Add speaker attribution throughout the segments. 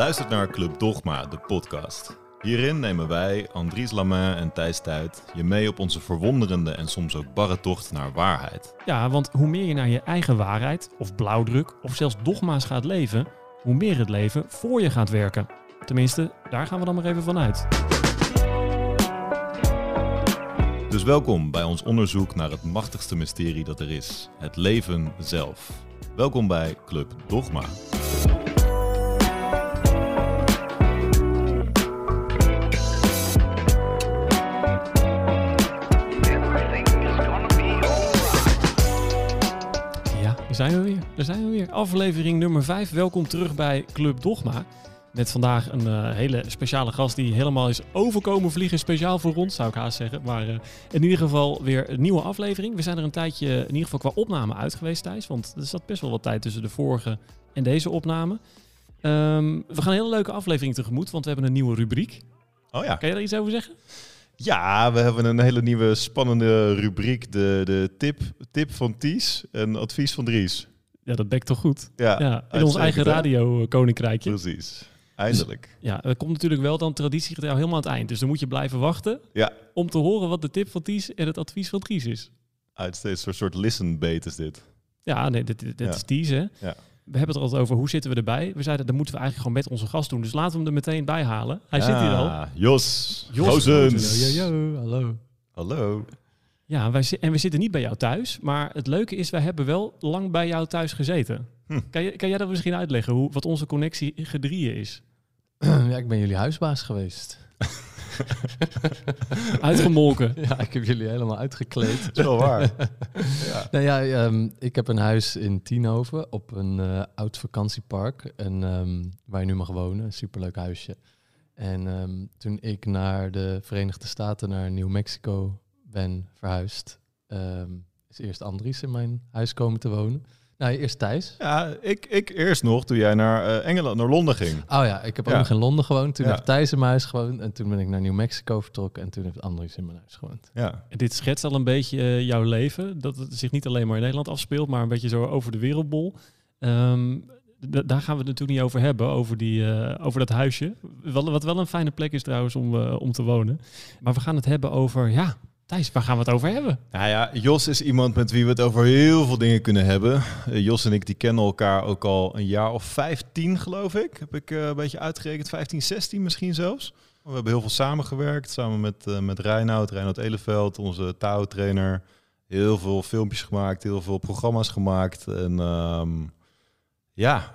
Speaker 1: luistert naar Club Dogma, de podcast. Hierin nemen wij, Andries Lamain en Thijs Tuit, je mee op onze verwonderende en soms ook barre tocht naar waarheid.
Speaker 2: Ja, want hoe meer je naar je eigen waarheid, of blauwdruk, of zelfs dogma's gaat leven, hoe meer het leven voor je gaat werken. Tenminste, daar gaan we dan maar even vanuit.
Speaker 1: Dus welkom bij ons onderzoek naar het machtigste mysterie dat er is: het leven zelf. Welkom bij Club Dogma.
Speaker 2: Zijn we weer. Daar zijn we weer. Aflevering nummer 5. Welkom terug bij Club Dogma. Met vandaag een eh, hele speciale gast die helemaal is overkomen vliegen. Speciaal voor ons, zou ik haast zeggen. Maar eh, in ieder geval weer een nieuwe aflevering. We zijn er een tijdje in ieder geval qua opname uit geweest, Thijs. Want er zat best wel wat tijd tussen de vorige en deze opname. Ehm, we gaan een hele leuke aflevering tegemoet, want we hebben een nieuwe rubriek.
Speaker 1: Oh ja.
Speaker 2: Kan je daar iets over zeggen?
Speaker 1: Ja, we hebben een hele nieuwe spannende rubriek. De, de tip, tip van Ties en advies van Dries.
Speaker 2: Ja, dat bekt toch goed?
Speaker 1: Ja,
Speaker 2: Ja, in ons eigen
Speaker 1: hè?
Speaker 2: radio-koninkrijkje.
Speaker 1: Precies. Eindelijk.
Speaker 2: Ja, er komt natuurlijk wel dan traditiegetrouw helemaal aan het eind. Dus dan moet je blijven wachten
Speaker 1: Ja,
Speaker 2: om te horen wat de tip van Ties en het advies van Dries is.
Speaker 1: uitstekend. Een soort listen bait is dit.
Speaker 2: Ja, nee, dit, dit, dit
Speaker 1: Ja.
Speaker 2: is Ties, hè?
Speaker 1: Ja.
Speaker 2: We hebben het er altijd over hoe zitten we erbij. We zeiden, dat moeten we eigenlijk gewoon met onze gast doen. Dus laten we hem er meteen bij halen. Hij zit hier al.
Speaker 1: Ja, Jos.
Speaker 2: Jos
Speaker 1: Gozens.
Speaker 2: Yo, yo, yo, hallo.
Speaker 1: Hallo.
Speaker 2: Ja, wij, en we zitten niet bij jou thuis. Maar het leuke is, wij hebben wel lang bij jou thuis gezeten.
Speaker 1: Hm.
Speaker 2: Kan, je, kan jij dat misschien uitleggen, hoe, wat onze connectie gedrieën is?
Speaker 3: Ja, ik ben jullie huisbaas geweest.
Speaker 2: Uitgemolken.
Speaker 3: Ja, ik heb jullie helemaal uitgekleed.
Speaker 1: Dat is wel waar. ja.
Speaker 3: nou ja, ehm, ik heb een huis in Tienhoven op een eh, oud vakantiepark. En, ehm, waar je nu mag wonen. Een superleuk huisje. En ehm, toen ik naar de Verenigde Staten, naar New Mexico ben verhuisd, ehm, is eerst Andries in mijn huis komen te wonen. Nou, eerst Thijs.
Speaker 1: Ja, ik, ik eerst nog toen jij naar eh, Engeland, naar Londen ging.
Speaker 3: Oh ja, ik heb ook
Speaker 1: Ja.
Speaker 3: nog in Londen gewoond. Toen
Speaker 1: Ja.
Speaker 3: heeft Thijs in mijn huis gewoond. En toen ben ik naar New Mexico vertrokken. En toen heeft Andries in mijn huis gewoond.
Speaker 1: Ja.
Speaker 2: En Dit schetst al een beetje eh, jouw leven. Dat het zich niet alleen maar in Nederland afspeelt, maar een beetje zo over de wereldbol. Ehm, d- daar gaan we het natuurlijk niet over hebben, over, die, eh, over dat huisje. Wel, wat wel een fijne plek is trouwens om, om te wonen. Maar we gaan het hebben over, ja, Thijs, waar gaan we het over hebben?
Speaker 1: Nou ja, Jos is iemand met wie we het over heel veel dingen kunnen hebben. Eh, Jos en ik die kennen elkaar ook al een jaar of 15, geloof ik. Heb ik eh, een beetje uitgerekend, 15, 16 misschien zelfs. We hebben heel veel samengewerkt, samen met, eh met Reinoud, Reinoud Eleveld, onze Tao-trainer. Heel veel filmpjes gemaakt, heel veel programma's gemaakt. En ehm, ja,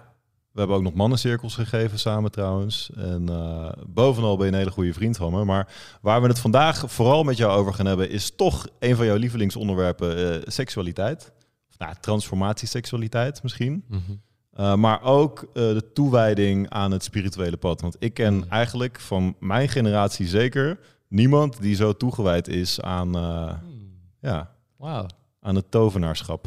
Speaker 1: we hebben ook nog mannencirkels gegeven samen trouwens. En eh, bovenal ben je een hele goede vriend van me. Maar waar we het vandaag vooral met jou over gaan hebben, is toch een van jouw lievelingsonderwerpen, eh, seksualiteit. Of nou, transformatieseksualiteit misschien. Uh, maar ook de toewijding aan het spirituele pad. Want ik ken
Speaker 3: Mm.
Speaker 1: eigenlijk van mijn generatie zeker niemand die zo toegewijd is aan, uh, ja,
Speaker 3: Wauw.
Speaker 1: aan het tovenaarschap.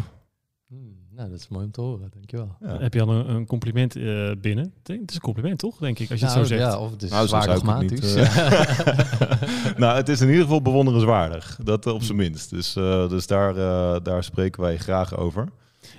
Speaker 3: Nou, dat is mooi om te horen, dankjewel.
Speaker 1: Ja.
Speaker 2: Heb je al een, een compliment eh, binnen? Het is een compliment, toch? Denk ik, als je
Speaker 3: nou,
Speaker 2: het zo zegt.
Speaker 3: Ja, of het is
Speaker 1: Nou,
Speaker 3: dogmatisch.
Speaker 1: nou, het is in ieder geval bewonderenswaardig. Dat eh, op zijn minst. Dus, uh, dus daar, uh, daar spreken wij graag over.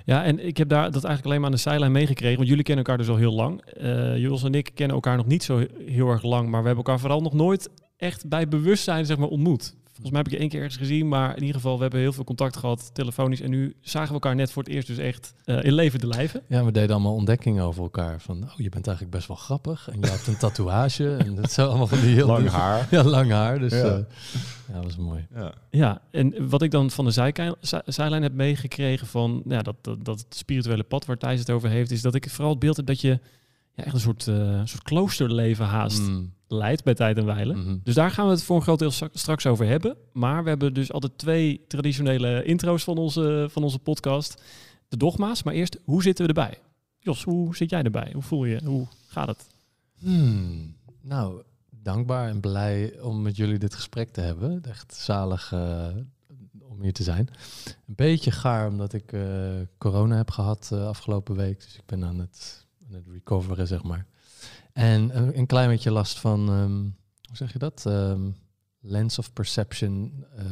Speaker 2: Ja, en ik heb daar dat eigenlijk alleen maar aan de zijlijn meegekregen. Want jullie kennen elkaar dus al heel lang. Uh, Jos en ik kennen elkaar nog niet zo heel erg lang. Maar we hebben elkaar vooral nog nooit echt bij bewustzijn zeg maar, ontmoet. Volgens mij heb ik je één keer ergens gezien. Maar in ieder geval, we hebben heel veel contact gehad, telefonisch. En nu zagen we elkaar net voor het eerst dus echt uh, in levende lijven.
Speaker 3: Ja, we deden allemaal ontdekkingen over elkaar. Van, oh, je bent eigenlijk best wel grappig. En je hebt een tatoeage. en dat zo allemaal van die heel...
Speaker 1: Lang haar.
Speaker 3: Ja, lang haar. Dus
Speaker 1: Ja.
Speaker 3: ja, ja dat was mooi.
Speaker 1: Ja.
Speaker 2: Ja, en wat ik dan van de zijkei- zij- zijlijn heb meegekregen van ja, dat, dat, spirituele pad waar Thijs het over heeft, is dat ik vooral het beeld heb dat je ja, echt een soort, eh soort kloosterleven haast
Speaker 3: Mm,
Speaker 2: leidt bij tijd en wijle.
Speaker 3: mhm.
Speaker 2: Dus daar gaan we het voor een groot deel stra- straks over hebben. Maar we hebben dus altijd twee traditionele intro's van onze, van onze podcast. De dogma's. Maar eerst, hoe zitten we erbij? Jos, hoe zit jij erbij? Hoe voel je? Hoe gaat het?
Speaker 3: Hmm, nou, dankbaar en blij om met jullie dit gesprek te hebben. Echt zalig eh, om hier te zijn. Een beetje gaar omdat ik eh, corona heb gehad eh, afgelopen week. Dus ik ben aan het, aan het recoveren, zeg maar. En een, klein beetje last van, ehm, hoe zeg je dat? Ehm, lens of perception eh,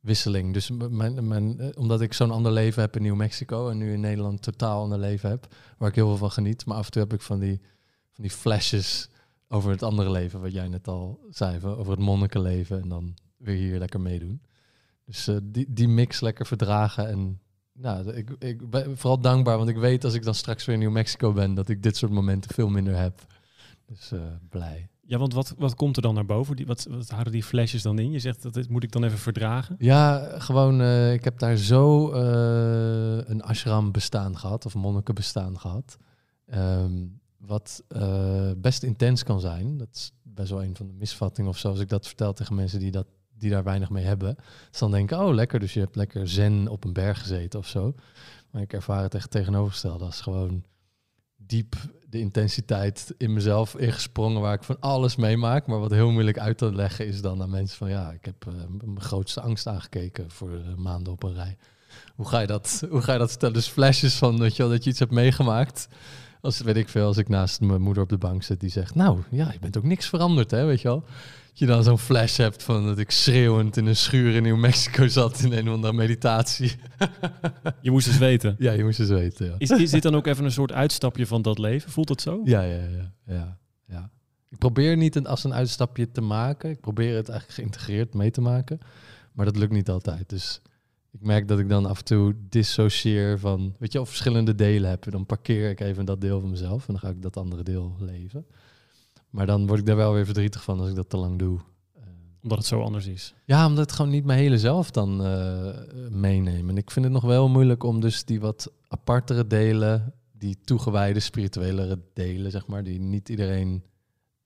Speaker 3: wisseling. Dus mijn, mijn, eh, omdat ik zo'n ander leven heb in New Mexico en nu in Nederland totaal ander leven heb, waar ik heel veel van geniet. Maar af en toe heb ik van die van die flashes over het andere leven, wat jij net al zei, over het monnikenleven en dan weer hier lekker meedoen. Dus eh, die, die mix lekker verdragen en nou, ik, ik ben vooral dankbaar, want ik weet als ik dan straks weer in New Mexico ben, dat ik dit soort momenten veel minder heb. Dus eh, blij.
Speaker 2: Ja, want wat, wat komt er dan naar boven? Die, wat, wat houden die flashes dan in? Je zegt dat dit moet ik dan even verdragen.
Speaker 3: Ja, gewoon, eh, ik heb daar zo eh, een ashram bestaan gehad, of monniken bestaan gehad. Ehm, wat best intens kan zijn. Dat is best wel een van de misvattingen of zo, als ik dat vertel tegen mensen die, dat, die daar weinig mee hebben. Dus dan denken, oh lekker, dus je hebt lekker zen op een berg gezeten of zo. Maar ik ervaar het echt tegenovergestelde. Dat is gewoon diep de intensiteit in mezelf ingesprongen waar ik van alles meemaak. Maar wat heel moeilijk uit te leggen is dan aan mensen van ja, ik heb eh, mijn grootste angst aangekeken voor maanden op een rij. Hoe ga je dat, hoe ga je dat stellen? Dus flashes van weet je dat je iets hebt meegemaakt. Als weet ik veel, als ik naast mijn moeder op de bank zit die zegt, nou ja, je bent ook niks veranderd, hè, weet je wel. Dat je dan zo'n flash hebt van dat ik schreeuwend in een schuur in New Mexico zat in een of andere meditatie.
Speaker 2: Je moest eens weten.
Speaker 3: ja, je moest eens weten. Ja.
Speaker 2: Is, is dit dan ook even een soort uitstapje van dat leven? Voelt het zo?
Speaker 3: Ja, ja, ja, ja, ja. Ik probeer niet een, als een uitstapje te maken. Ik probeer het eigenlijk geïntegreerd mee te maken. Maar dat lukt niet altijd. Dus ik merk dat ik dan af en toe dissocieer van, weet je, of verschillende delen heb. Dan parkeer ik even dat deel van mezelf en dan ga ik dat andere deel leven. Maar dan word ik daar wel weer verdrietig van als ik dat te lang doe. Eh,
Speaker 2: Omdat het zo anders is.
Speaker 3: ja, omdat het gewoon niet mijn hele zelf dan eh meenemen. En ik vind het nog wel moeilijk om dus die wat apartere delen, die toegewijde spirituelere delen, zeg maar, die niet iedereen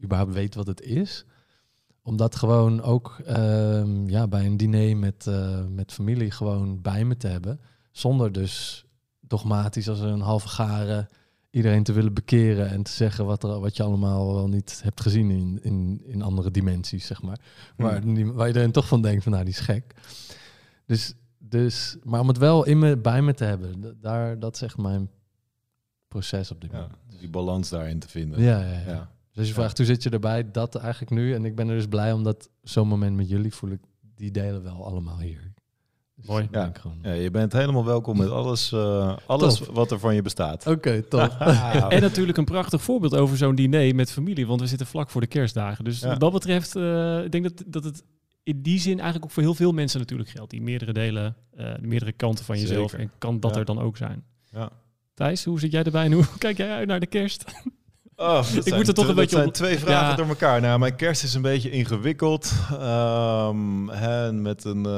Speaker 3: überhaupt weet wat het is. Om dat gewoon ook ehm, ja, bij een diner met, eh, met familie gewoon bij me te hebben. Zonder dus dogmatisch als een halve garen iedereen te willen bekeren en te zeggen wat, er, wat je allemaal wel niet hebt gezien in, in, in andere dimensies, zeg maar. Waar, die- waar iedereen toch van denkt van nou, die is gek. Dus, dus, maar om het wel in me, bij me te hebben, daar, dat is echt mijn proces op dit
Speaker 1: Ja,
Speaker 3: moment.
Speaker 1: die balans daarin te vinden.
Speaker 3: Ja, ja, ja.
Speaker 1: Ja.
Speaker 3: Dus als je vraagt hoe zit je erbij, dat eigenlijk nu. En ik ben er dus blij omdat zo'n moment met jullie voel ik, die delen wel allemaal hier. Dus
Speaker 2: Mooi.
Speaker 3: ik denk gewoon,
Speaker 1: Ja, je bent helemaal welkom met alles, eh, alles
Speaker 3: Top.
Speaker 1: wat er van je bestaat.
Speaker 3: Oké, top.
Speaker 2: En natuurlijk een prachtig voorbeeld over zo'n diner met familie. Want we zitten vlak voor de kerstdagen. Dus
Speaker 1: Ja.
Speaker 2: wat dat betreft, eh, ik denk dat, dat het in die zin eigenlijk ook voor heel veel mensen natuurlijk geldt. Die meerdere delen, eh, meerdere kanten van jezelf.
Speaker 1: Zeker.
Speaker 2: En kan dat
Speaker 1: Ja.
Speaker 2: er dan ook zijn.
Speaker 1: Ja.
Speaker 2: Thijs, hoe zit jij erbij en hoe kijk jij uit naar de kerst?
Speaker 1: Oh,
Speaker 2: Ik
Speaker 1: zijn
Speaker 2: moet er toch een beetje
Speaker 1: Dat
Speaker 2: op-
Speaker 1: zijn twee vragen
Speaker 2: Ja.
Speaker 1: door elkaar. Nou, mijn kerst is een beetje ingewikkeld. Ehm, hè, met, een, eh,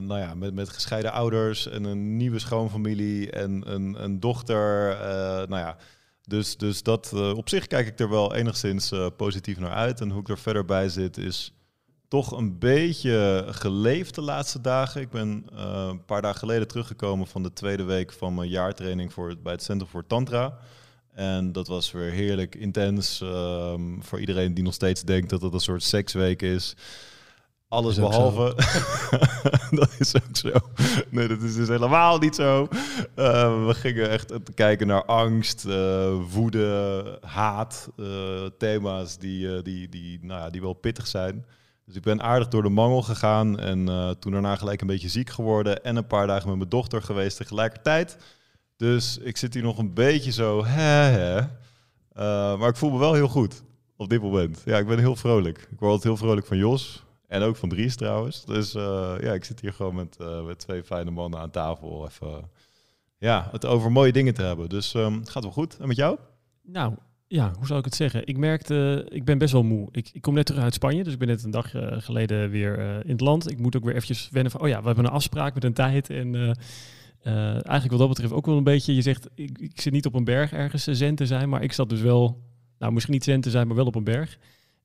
Speaker 1: nou ja, met, met gescheiden ouders en een nieuwe schoonfamilie en een, een dochter. eh, nou ja, dus, dus dat eh, op zich kijk ik er wel enigszins positief naar uit. En hoe ik er verder bij zit is toch een beetje geleefd de laatste dagen. Ik ben een paar dagen geleden teruggekomen van de tweede week van mijn jaartraining voor, bij het Center voor Tantra. En dat was weer heerlijk intens ehm, voor iedereen die nog steeds denkt dat het een soort seksweek is. Alles
Speaker 3: Is
Speaker 1: behalve. dat is ook zo. Nee, dat is dus helemaal niet zo. Eh, we gingen echt kijken naar angst, eh, woede, haat. eh, thema's die, eh, die, die, nou ja, die wel pittig zijn. Dus ik ben aardig door de mangel gegaan. En toen daarna gelijk een beetje ziek geworden. En een paar dagen met mijn dochter geweest tegelijkertijd. Dus ik zit hier nog een beetje zo. Hè, hè. Eh, maar ik voel me wel heel goed op dit moment. Ja, ik ben heel vrolijk. Ik word altijd heel vrolijk van Jos. En ook van Dries trouwens. Dus eh, ja, ik zit hier gewoon met, eh, met twee fijne mannen aan tafel. Even ja, het over mooie dingen te hebben. Dus het gaat wel goed. En met jou?
Speaker 2: Nou, ja, hoe zou ik het zeggen? Ik merkte, ik ben best wel moe. Ik, ik kom net terug uit Spanje, dus ik ben net een dag geleden weer in het land. Ik moet ook weer eventjes wennen van, oh ja, we hebben een afspraak met een tijd. En eh, eigenlijk wat dat betreft ook wel een beetje, je zegt, ik, ik zit niet op een berg ergens eh, zen te zijn, maar ik zat dus wel, nou misschien niet zen te zijn, maar wel op een berg.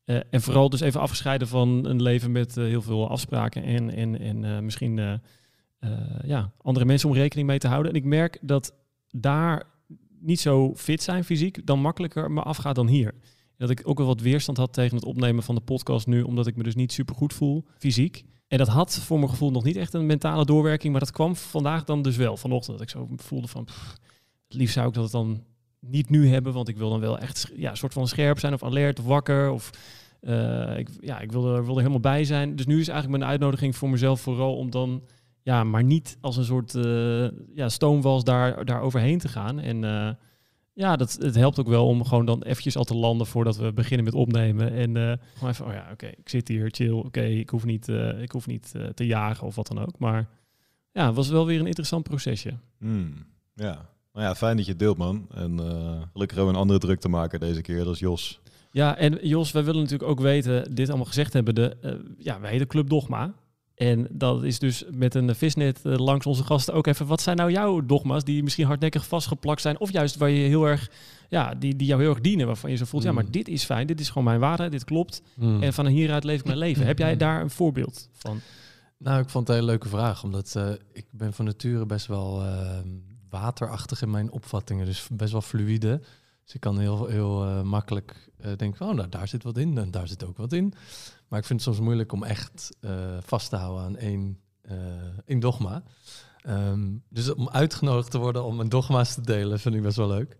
Speaker 2: Eh, en vooral dus even afgescheiden van een leven met heel veel afspraken en, en, en misschien ja, andere mensen om rekening mee te houden. En ik merk dat daar niet zo fit zijn fysiek, dan makkelijker me afgaat dan hier. Dat ik ook wel wat weerstand had tegen het opnemen van de podcast nu, omdat ik me dus niet super goed voel fysiek. En dat had voor mijn gevoel nog niet echt een mentale doorwerking, maar dat kwam vandaag dan dus wel. Vanochtend dat ik zo voelde van, het liefst zou ik dat dan niet nu hebben, want ik wil dan wel echt ja, soort van scherp zijn of alert of wakker of eh, ik, ja, ik wil wil er helemaal bij zijn. Dus nu is eigenlijk mijn uitnodiging voor mezelf vooral om dan ja, maar niet als een soort eh, ja, stoomwals daar, daar overheen te gaan. En eh, Ja, dat, het helpt ook wel om gewoon dan eventjes al te landen voordat we beginnen met opnemen. En eh gewoon even, oh ja, oké, ik zit hier, chill, oké, ik hoef niet, eh, ik hoef niet eh, te jagen of wat dan ook. Maar ja, het was wel weer een interessant procesje.
Speaker 1: Hmm, ja. Nou ja, fijn dat je het deelt, man. En gelukkig hebben we een andere druk te maken deze keer. Dat is Jos.
Speaker 2: Ja, en Jos, wij willen natuurlijk ook weten, dit allemaal gezegd hebben, de, ja, wij heten Club Dogma. En dat is dus met een visnet eh, langs onze gasten ook even, wat zijn nou jouw dogma's die misschien hardnekkig vastgeplakt zijn? Of juist waar je heel erg, ja, die, die jou heel erg dienen, waarvan je zo voelt, ja, maar
Speaker 3: Mm.
Speaker 2: dit is fijn, dit is gewoon mijn waarde, dit klopt.
Speaker 3: Hmm.
Speaker 2: En van hieruit leef ik mijn leven. Heb jij daar een voorbeeld van?
Speaker 3: Nou, ik vond het een hele leuke vraag, omdat eh, ik ben van nature best wel eh, waterachtig in mijn opvattingen, dus best wel fluïde. Dus ik kan heel, heel eh, makkelijk denken, oh, nou, daar zit wat in en daar zit ook wat in. Maar ik vind het soms moeilijk om echt eh, vast te houden aan één, één dogma. Ehm, dus om uitgenodigd te worden om mijn dogma's te delen, vind ik best wel leuk.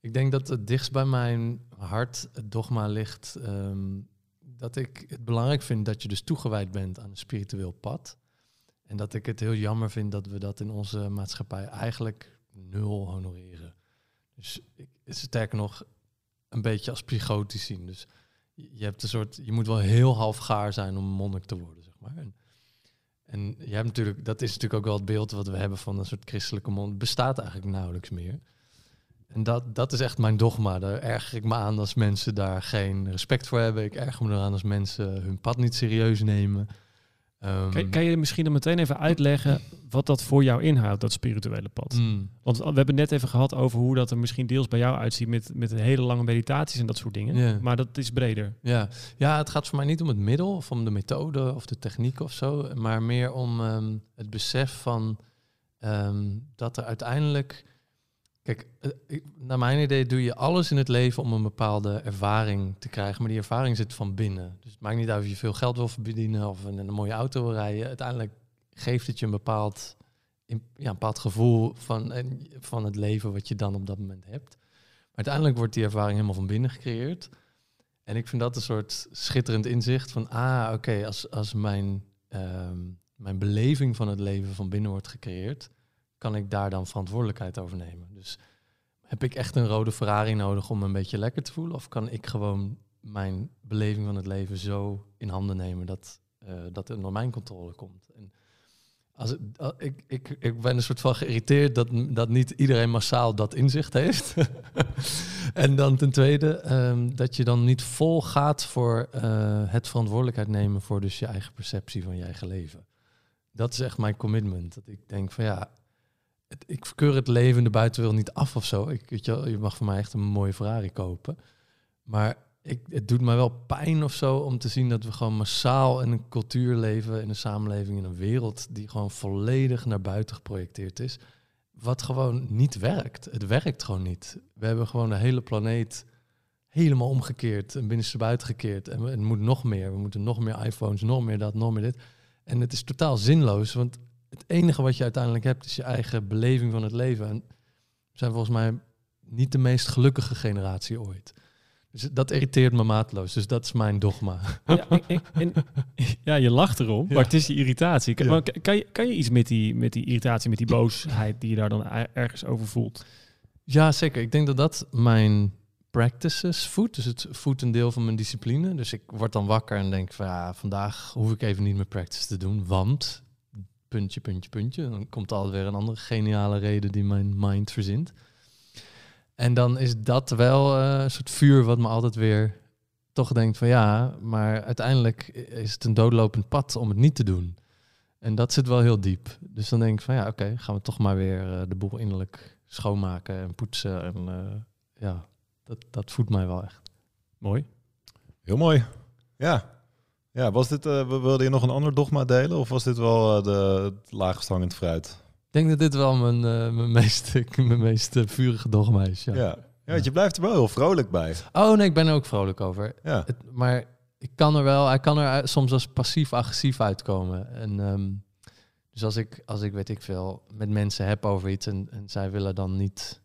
Speaker 3: Ik denk dat het dichtst bij mijn hart het dogma ligt ehm, dat ik het belangrijk vind dat je dus toegewijd bent aan een spiritueel pad. En dat ik het heel jammer vind dat we dat in onze maatschappij eigenlijk nul honoreren. Dus ik, sterker nog, een beetje als psychotisch zien. Dus je hebt een soort, je moet wel heel halfgaar zijn om monnik te worden, zeg maar. En, je hebt natuurlijk, dat is natuurlijk ook wel het beeld wat we hebben van een soort christelijke monnik. Bestaat eigenlijk nauwelijks meer. En dat, dat is echt mijn dogma. Daar erger ik me aan als mensen daar geen respect voor hebben. Ik erger me eraan als mensen hun pad niet serieus nemen. Ehm,
Speaker 2: Kan, kan je misschien dan meteen even uitleggen wat dat voor jou inhoudt, dat spirituele pad?
Speaker 3: mm,
Speaker 2: Want we hebben net even gehad over hoe dat er misschien deels bij jou uitziet met, met hele lange meditaties en dat soort dingen. Maar dat is breder.
Speaker 3: ja. ja, het gaat voor mij niet om het middel of om de methode of de techniek of zo. Maar meer om ehm, het besef van ehm, dat er uiteindelijk... Kijk, eh, naar mijn idee doe je alles in het leven om een bepaalde ervaring te krijgen. Maar die ervaring zit van binnen. Dus het maakt niet uit of je veel geld wil verdienen of een, een mooie auto wil rijden. Uiteindelijk geeft het je een bepaald, ja, een bepaald gevoel van, van het leven wat je dan op dat moment hebt. Maar uiteindelijk wordt die ervaring helemaal van binnen gecreëerd. En ik vind dat een soort schitterend inzicht van, ah, oké, als, als mijn, ehm, mijn beleving van het leven van binnen wordt gecreëerd, kan ik daar dan verantwoordelijkheid over nemen. Dus heb ik echt een rode Ferrari nodig om een beetje lekker te voelen? Of kan ik gewoon mijn beleving van het leven zo in handen nemen dat, eh, dat onder mijn controle komt? En als al- ik, ik, ik ben een soort van geïrriteerd dat, dat niet iedereen massaal dat inzicht heeft. en dan ten tweede, ehm, dat je dan niet vol gaat voor eh, het verantwoordelijkheid nemen voor dus je eigen perceptie van je eigen leven. Dat is echt mijn commitment. Dat ik denk van ja, het, ik verkeur het leven in de buitenwereld niet af of zo. Ik, weet je, je mag voor mij echt een mooie Ferrari kopen. Maar ik, het doet mij wel pijn of zo om te zien dat we gewoon massaal in een cultuur leven, in een samenleving, in een wereld die gewoon volledig naar buiten geprojecteerd is. Wat gewoon niet werkt. Het werkt gewoon niet. We hebben gewoon de hele planeet helemaal omgekeerd en binnenstebuiten gekeerd. En het moet nog meer. We moeten nog meer iPhones, nog meer dat, nog meer dit. En het is totaal zinloos, want het enige wat je uiteindelijk hebt is je eigen beleving van het leven. En we zijn volgens mij niet de meest gelukkige generatie ooit. Dus dat irriteert me maatloos. Dus dat is mijn dogma.
Speaker 2: Ja, en- ja, je lacht erom,
Speaker 3: Ja.
Speaker 2: maar het is die irritatie. Kan,
Speaker 3: Ja.
Speaker 2: maar kan, je, kan je iets met die, met die irritatie, met die boosheid die je daar dan er- ergens over voelt?
Speaker 3: Ja, zeker. Ik denk dat dat mijn practices voedt. Dus het voedt een deel van mijn discipline. Dus ik word dan wakker en denk van ja, vandaag hoef ik even niet meer practice te doen. Want puntje, puntje, puntje. Dan komt altijd weer een andere geniale reden die mijn mind verzint. En dan is dat wel eh, een soort vuur wat me altijd weer toch denkt van ja, maar uiteindelijk is het een doodlopend pad om het niet te doen. En dat zit wel heel diep. Dus dan denk ik van ja, oké, gaan we toch maar weer eh, de boel innerlijk schoonmaken en poetsen. En eh, ja, dat, dat voedt mij wel echt.
Speaker 2: Mooi.
Speaker 1: Heel mooi. Ja. Ja, was dit, eh, wilde je nog een ander dogma delen? Of was dit wel eh, de, het laagst hangend fruit?
Speaker 3: Ik denk dat dit wel mijn, eh, mijn meest, mijn meest vurige dogma is. Ja.
Speaker 1: Ja. ja. want je blijft er wel heel vrolijk bij.
Speaker 3: Oh nee, ik ben er ook vrolijk over.
Speaker 1: Ja.
Speaker 3: Het, maar ik kan er wel, hij kan er soms als passief-agressief uitkomen. En ehm, dus als ik, als ik weet ik veel, met mensen heb over iets en, en zij willen dan niet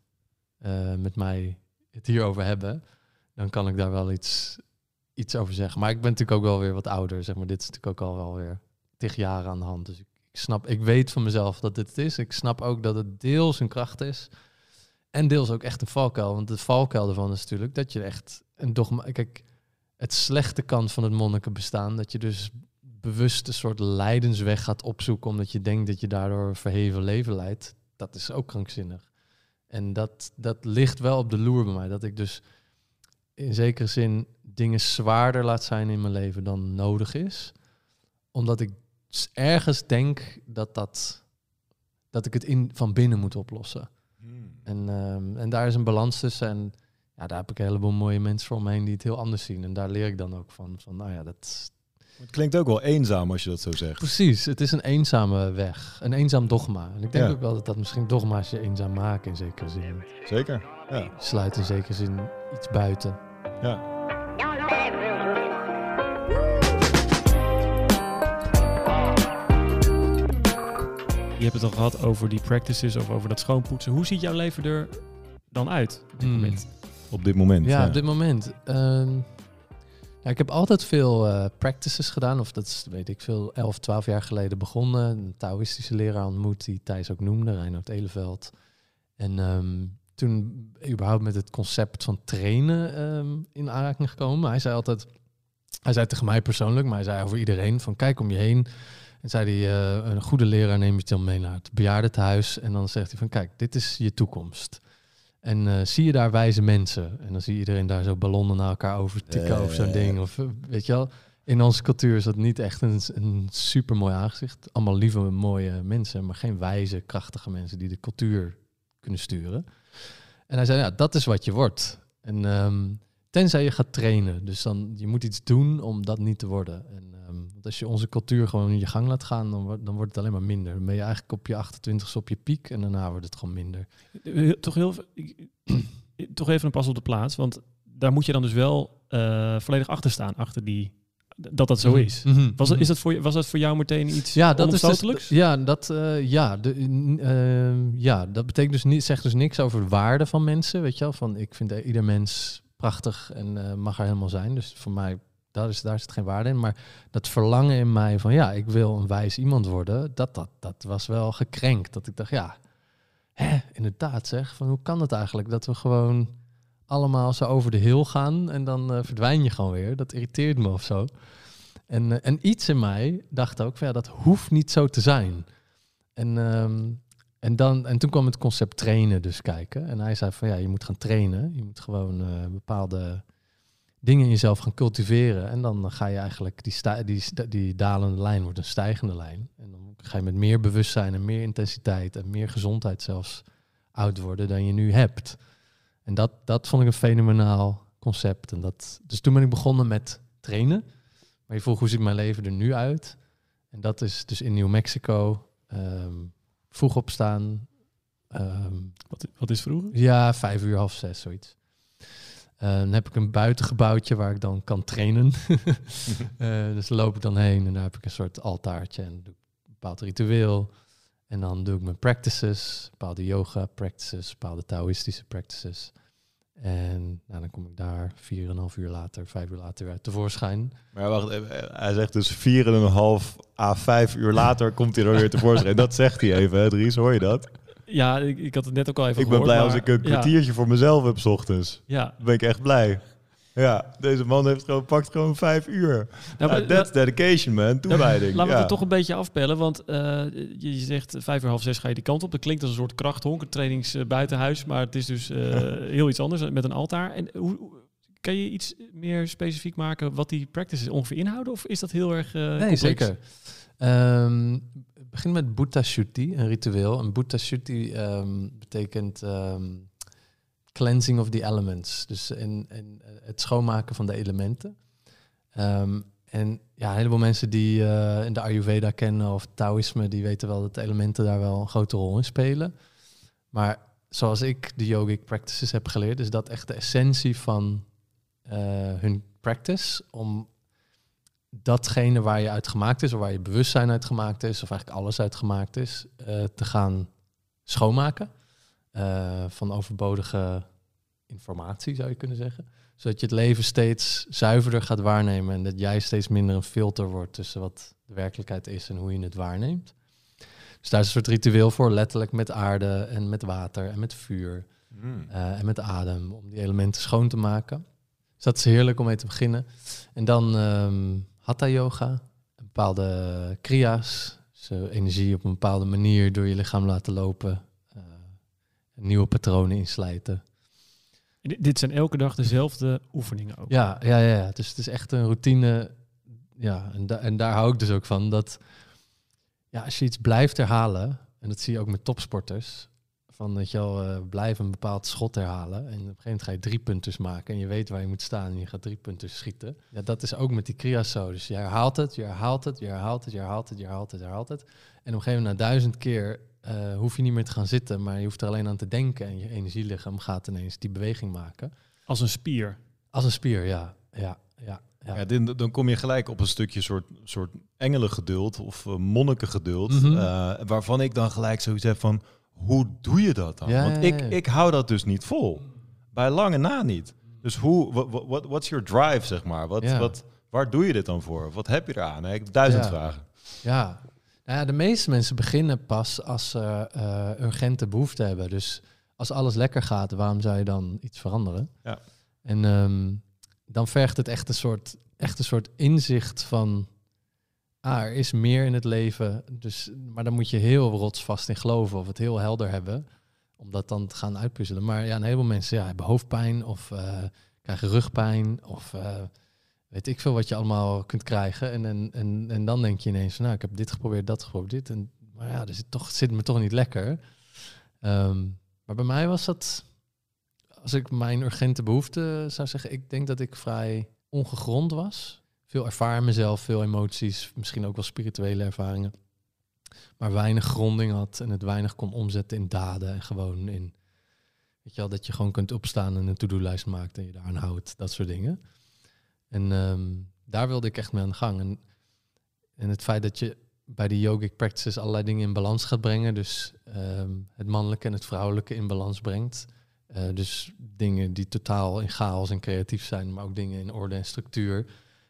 Speaker 3: met mij het hierover hebben, dan kan ik daar wel iets, iets over zeggen. Maar ik ben natuurlijk ook wel weer wat ouder, zeg maar. Dit is natuurlijk ook al wel weer tig jaar aan de hand. Dus ik, snap, ik weet van mezelf dat dit het is. Ik snap ook dat het deels een kracht is. En deels ook echt een valkuil. Want de valkuil ervan is natuurlijk dat je echt een dogma... Kijk, het slechte kant van het monnikenbestaan... dat je dus bewust een soort lijdensweg gaat opzoeken... omdat je denkt dat je daardoor een verheven leven leidt. Dat is ook krankzinnig. En dat, dat ligt wel op de loer bij mij. Dat ik dus in zekere zin dingen zwaarder laat zijn in mijn leven dan nodig is. Omdat ik ergens denk dat, dat, dat ik het in, van binnen moet oplossen. En, ehm, en daar is een balans tussen. En ja, daar heb ik een heleboel mooie mensen voor me heen die het heel anders zien. En daar leer ik dan ook van. Van nou ja, dat
Speaker 1: Het klinkt ook wel eenzaam als je dat zo zegt.
Speaker 3: precies. Het is een eenzame weg. Een eenzaam dogma. En ik denk
Speaker 1: Ja.
Speaker 3: ook wel dat dat misschien dogma's je eenzaam maken in zekere zin.
Speaker 1: Zeker. Ja.
Speaker 3: Sluit in zekere zin iets buiten.
Speaker 1: ja.
Speaker 2: Je hebt het al gehad over die practices of over dat schoonpoetsen. Hoe ziet jouw leven er dan uit op dit
Speaker 3: Hmm.
Speaker 2: moment?
Speaker 1: Op dit moment.
Speaker 3: Ja, op dit moment. Ehm, ja, ik heb altijd veel eh, practices gedaan. Of dat is, weet ik veel, 11, 12 jaar geleden begonnen. Een Taoïstische leraar ontmoet die Thijs ook noemde, Reinhard Eleveld. En ehm, toen überhaupt met het concept van trainen ehm, in aanraking gekomen. Hij zei altijd, hij zei tegen mij persoonlijk, maar hij zei over iedereen, van kijk om je heen. En zei hij, eh, een goede leraar neem je dan mee naar het bejaardentehuis. En dan zegt hij van kijk, dit is je toekomst. En eh, zie je daar wijze mensen? En dan zie je iedereen daar zo ballonnen naar elkaar over tikken
Speaker 1: Ja,
Speaker 3: of zo'n
Speaker 1: ja, ja.
Speaker 3: ding. Of eh, weet je wel, in onze cultuur is dat niet echt een, een super mooi aangezicht. Allemaal lieve, mooie mensen, maar geen wijze, krachtige mensen die de cultuur kunnen sturen. En hij zei, ja, dat is wat je wordt. En ehm, tenzij je gaat trainen. Dus dan, je moet iets doen om dat niet te worden. En ehm, want als je onze cultuur gewoon in je gang laat gaan, dan, dan wordt het alleen maar minder. Dan ben je eigenlijk op je 28 op je piek en daarna wordt het gewoon minder.
Speaker 2: Toch, heel, toch even een pas op de plaats, want daar moet je dan dus wel eh, volledig achter staan, achter die, dat dat zo is.
Speaker 3: Mhm.
Speaker 2: Was, dat, is dat voor, was dat voor jou meteen iets
Speaker 3: Ja, dat is dus, ja, dat, eh, ja, de, ehm, ja, dat betekent dus niet, zegt dus niks over de waarde van mensen, weet je wel. Van ik vind ieder mens prachtig en eh, mag er helemaal zijn. Dus voor mij, daar, is, daar zit geen waarde in. Maar dat verlangen in mij van ja, ik wil een wijs iemand worden, dat, dat, dat was wel gekrenkt. Dat ik dacht, ja, hè, inderdaad zeg, van hoe kan het eigenlijk dat we gewoon allemaal zo over de hill gaan en dan eh, verdwijn je gewoon weer. Dat irriteert me of zo. En, eh, en iets in mij dacht ook van ja, dat hoeft niet zo te zijn. En, ehm, en, dan, en toen kwam het concept trainen dus kijken. En hij zei van ja, je moet gaan trainen. Je moet gewoon eh, bepaalde dingen in jezelf gaan cultiveren. En dan ga je eigenlijk, die, sta- die, die dalende lijn wordt een stijgende lijn. En dan ga je met meer bewustzijn en meer intensiteit en meer gezondheid zelfs oud worden dan je nu hebt. En dat, dat vond ik een fenomenaal concept. En dat, dus toen ben ik begonnen met trainen. Maar je vroeg hoe ziet mijn leven er nu uit? En dat is dus in New Mexico. ehm, vroeg opstaan. ehm,
Speaker 2: Wat, wat is vroeger?
Speaker 3: ja, vijf uur, half zes, zoiets. Eh, dan heb ik een buitengebouwtje waar ik dan kan trainen. Eh, dus loop ik dan heen en daar heb ik een soort altaartje en doe ik een bepaald ritueel. En dan doe ik mijn practices, bepaalde yoga practices, bepaalde Taoïstische practices. En nou, dan kom ik daar vier en een half uur later, vijf uur later uit tevoorschijn.
Speaker 1: Maar wacht, even, hij zegt dus 4,5 à 5 uur later komt hij er weer tevoorschijn. Dat zegt hij even, hè, Dries, hoor je dat?
Speaker 2: Ja, ik, ik had het net ook al even
Speaker 1: Ik ben blij als ik een
Speaker 2: ja,
Speaker 1: kwartiertje voor mezelf heb 's ochtends.
Speaker 2: Ja,
Speaker 1: Dan ben ik echt blij. Ja, deze man heeft gewoon, pakt gewoon 5 uur.
Speaker 2: Nou,
Speaker 1: Ja, that's dedication, man. Toewijding.
Speaker 2: Laten we
Speaker 1: ja.
Speaker 2: het toch een beetje afpellen, want eh, je, je zegt vijf uur half zes ga je die kant op. Dat klinkt als een soort krachthonk, een trainings eh, buitenhuis, maar het is dus eh, heel iets anders met een altaar. En hoe, hoe- kan je iets meer specifiek maken wat die practices ongeveer inhouden, of is dat heel erg eh
Speaker 3: Nee,
Speaker 2: complex?
Speaker 3: zeker. Ehm, het begint met Bhutta Shuddhi, een ritueel. En Bhutta Shuddhi ehm, betekent ehm, cleansing of the elements. Dus in, eh, het schoonmaken van de elementen. Ehm, en ja, een heleboel mensen die eh, in de Ayurveda kennen of Taoïsme, die weten wel dat de elementen daar wel een grote rol in spelen. Maar zoals ik de yogic practices heb geleerd, is dat echt de essentie van eh, hun practice. Om datgene waar je uit gemaakt is, of waar je bewustzijn uit gemaakt is, of eigenlijk alles uit gemaakt is, te gaan schoonmaken. Eh, van overbodige informatie, zou je kunnen zeggen. Zodat je het leven steeds zuiverder gaat waarnemen en dat jij steeds minder een filter wordt tussen wat de werkelijkheid is en hoe je het waarneemt. Dus daar is een soort ritueel voor, letterlijk met aarde en met water en met vuur.
Speaker 1: Hmm.
Speaker 3: eh, en met de adem, om die elementen schoon te maken. Dus dat is heerlijk om mee te beginnen. En dan ehm hatha yoga, bepaalde kriya's, dus, eh, energie op een bepaalde manier door je lichaam laten lopen, nieuwe patronen inslijten.
Speaker 2: D- Dit zijn elke dag dezelfde oefeningen ook.
Speaker 3: Ja, ja, ja, ja. Dus het is echt een routine. Ja, en, da- en daar hou ik dus ook van. Dat ja, als je iets blijft herhalen, en dat zie je ook met topsporters, van dat je al eh, blijft een bepaald schot herhalen. En op een gegeven moment ga je drie punters maken en je weet waar je moet staan en je gaat drie punters schieten. Ja, dat is ook met die kriya's zo. Dus je herhaalt het, je herhaalt het, je herhaalt het, je herhaalt het, je herhaalt het, je herhaalt het. En op een gegeven moment, na duizend keer, eh, hoef je niet meer te gaan zitten, maar je hoeft er alleen aan te denken en je energielichaam gaat ineens die beweging maken.
Speaker 2: Als een spier.
Speaker 3: Als een spier, ja. Ja, ja, ja.
Speaker 1: Ja, dit- dan kom je gelijk op een stukje soort, soort engelengeduld of uh, monnikengeduld.
Speaker 3: Mhm.
Speaker 1: eh, waarvan ik dan gelijk zoiets heb van, hoe doe je dat dan?
Speaker 3: Ja,
Speaker 1: Want
Speaker 3: ja,
Speaker 1: ik,
Speaker 3: ja.
Speaker 1: ik hou dat dus niet vol. Bij lange na niet. Dus hoe, wat, wat, what- what's your drive, zeg maar? Wat,
Speaker 3: Ja.
Speaker 1: wat, waar doe je dit dan voor? Wat heb je eraan? Ik heb duizend
Speaker 3: Ja.
Speaker 1: vragen.
Speaker 3: Ja. Nou ja, de meeste mensen beginnen pas als ze eh, urgente behoefte hebben. Dus als alles lekker gaat, waarom zou je dan iets veranderen?
Speaker 1: Ja.
Speaker 3: En ehm, dan vergt het echt een soort, echt een soort inzicht van... Ah, er is meer in het leven. Dus, maar dan moet je heel rotsvast in geloven of het heel helder hebben. Om dat dan te gaan uitpuzzelen. Maar ja, een heleboel mensen ja, hebben hoofdpijn of eh, krijgen rugpijn. Of eh, weet ik veel wat je allemaal kunt krijgen. En, en, en, dan denk je ineens nou, ik heb dit geprobeerd, dat geprobeerd, dit. En, maar ja, er zit toch, zit me toch niet lekker. Ehm, maar bij mij was dat, als ik mijn urgente behoefte zou zeggen, ik denk dat ik vrij ongegrond was. Veel ervaren mezelf, veel emoties, misschien ook wel spirituele ervaringen. Maar weinig gronding had en het weinig kon omzetten in daden en gewoon in, weet je wel, dat je gewoon kunt opstaan en een to-do-lijst maakt en je daaraan houdt, dat soort dingen. En ehm, daar wilde ik echt mee aan de gang. En, en het feit dat je bij de yogic practices allerlei dingen in balans gaat brengen. Dus ehm, het mannelijke en het vrouwelijke in balans brengt. Eh, dus dingen die totaal in chaos en creatief zijn, maar ook dingen in orde en structuur.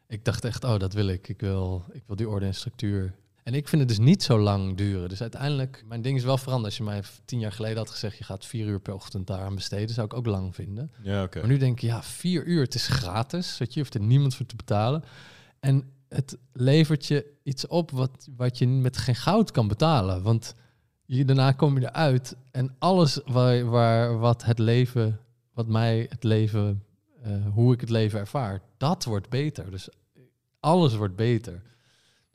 Speaker 3: Ik dacht echt, oh, dat wil ik. Ik wil, ik wil die orde en structuur. En ik vind het dus niet zo lang duren. Dus uiteindelijk, mijn ding is wel veranderd. Als je mij tien jaar geleden had gezegd, je gaat vier uur per ochtend daaraan besteden, zou ik ook lang vinden.
Speaker 1: Ja.
Speaker 3: Maar nu denk ik, ja, vier uur, het is gratis. Weet je, je hoeft er niemand voor te betalen. En het levert je iets op wat, wat je met geen goud kan betalen. Want je, daarna kom je eruit en alles waar, waar, wat het leven, wat mij het leven, eh, hoe ik het leven ervaar, dat wordt beter. Dus alles wordt beter.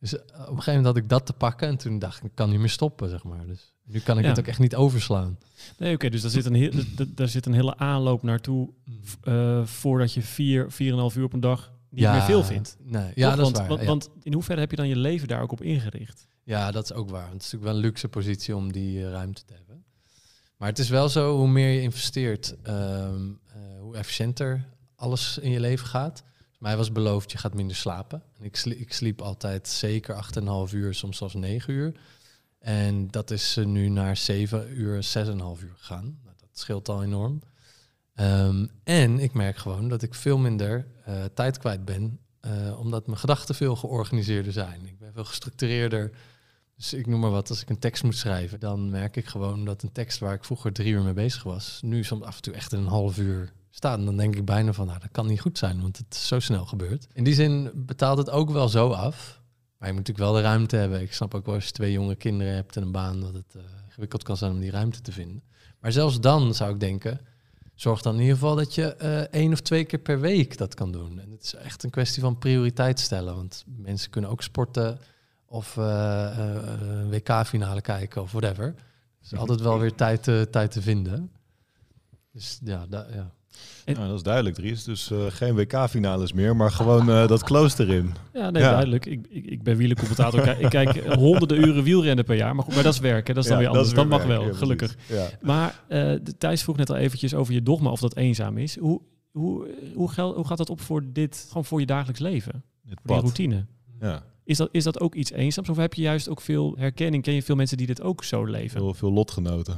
Speaker 3: Dus eh, op een gegeven moment had ik dat te pakken en toen dacht ik, ik kan niet meer stoppen, zeg maar. Dus nu kan ik
Speaker 2: Ja.
Speaker 3: het ook echt niet overslaan.
Speaker 2: Nee, oké, dus daar zit, een heel, daar zit een hele aanloop naartoe v- eh, voordat je vier, vier en een half uur op een dag niet meer veel vindt.
Speaker 3: Nee, ja,
Speaker 2: Toch?
Speaker 3: dat
Speaker 2: want,
Speaker 3: is waar.
Speaker 2: Want,
Speaker 3: ja.
Speaker 2: want in hoeverre heb je dan je leven daar ook op ingericht?
Speaker 3: Ja, dat is ook waar. Want het is natuurlijk wel een luxe positie om die eh, ruimte te hebben. Maar het is wel zo, hoe meer je investeert, ehm, eh, hoe efficiënter alles in je leven gaat. Mij was beloofd, je gaat minder slapen. En ik, sli- ik sliep altijd zeker 8,5 uur, soms zelfs 9 uur. En dat is eh, nu naar 7 uur, 6,5 uur gegaan. Nou, dat scheelt al enorm. Ehm, en ik merk gewoon dat ik veel minder eh, tijd kwijt ben, eh, omdat mijn gedachten veel georganiseerder zijn. Ik ben veel gestructureerder. Dus ik noem maar wat, als ik een tekst moet schrijven, dan merk ik gewoon dat een tekst waar ik vroeger drie uur mee bezig was, nu soms af en toe echt een half uur staat. En dan denk ik bijna van, nou, dat kan niet goed zijn, want het is zo snel gebeurd. In die zin betaalt het ook wel zo af. Maar je moet natuurlijk wel de ruimte hebben. Ik snap ook wel als je twee jonge kinderen hebt en een baan, dat het ingewikkeld kan zijn om die ruimte te vinden. Maar zelfs dan zou ik denken, zorg dan in ieder geval dat je eh, één of twee keer per week dat kan doen. En het is echt een kwestie van prioriteit stellen. Want mensen kunnen ook sporten of eh, eh, een WK-finale kijken of whatever. Er is altijd wel weer tijd, te- tijd te vinden. Dus ja, da- ja.
Speaker 1: Nou, dat is duidelijk, Dries. Dus eh, geen WK-finales meer, maar gewoon eh, dat close erin.
Speaker 2: Ja, nee,
Speaker 1: Ja.
Speaker 2: duidelijk. Ik, ik, ik ben wielercommentator. ik, kijk- ik kijk honderden uren wielrennen per jaar. Maar, goed, maar dat is werken. Dat is dan
Speaker 1: Ja,
Speaker 2: weer anders. Dat,
Speaker 1: weer
Speaker 2: mag wel, gelukkig.
Speaker 1: Ja.
Speaker 2: Maar eh, de Thijs vroeg net al eventjes over je dogma of dat eenzaam is. Hoe, hoe, hoe, gel- hoe gaat dat op voor dit, gewoon voor je dagelijks leven? Voor
Speaker 1: pad.
Speaker 2: routine?
Speaker 1: Ja.
Speaker 2: Is dat, is dat ook iets eenzaams? Of heb je juist ook veel herkenning? Ken je veel mensen die dit ook zo leven?
Speaker 1: Veel, veel lotgenoten.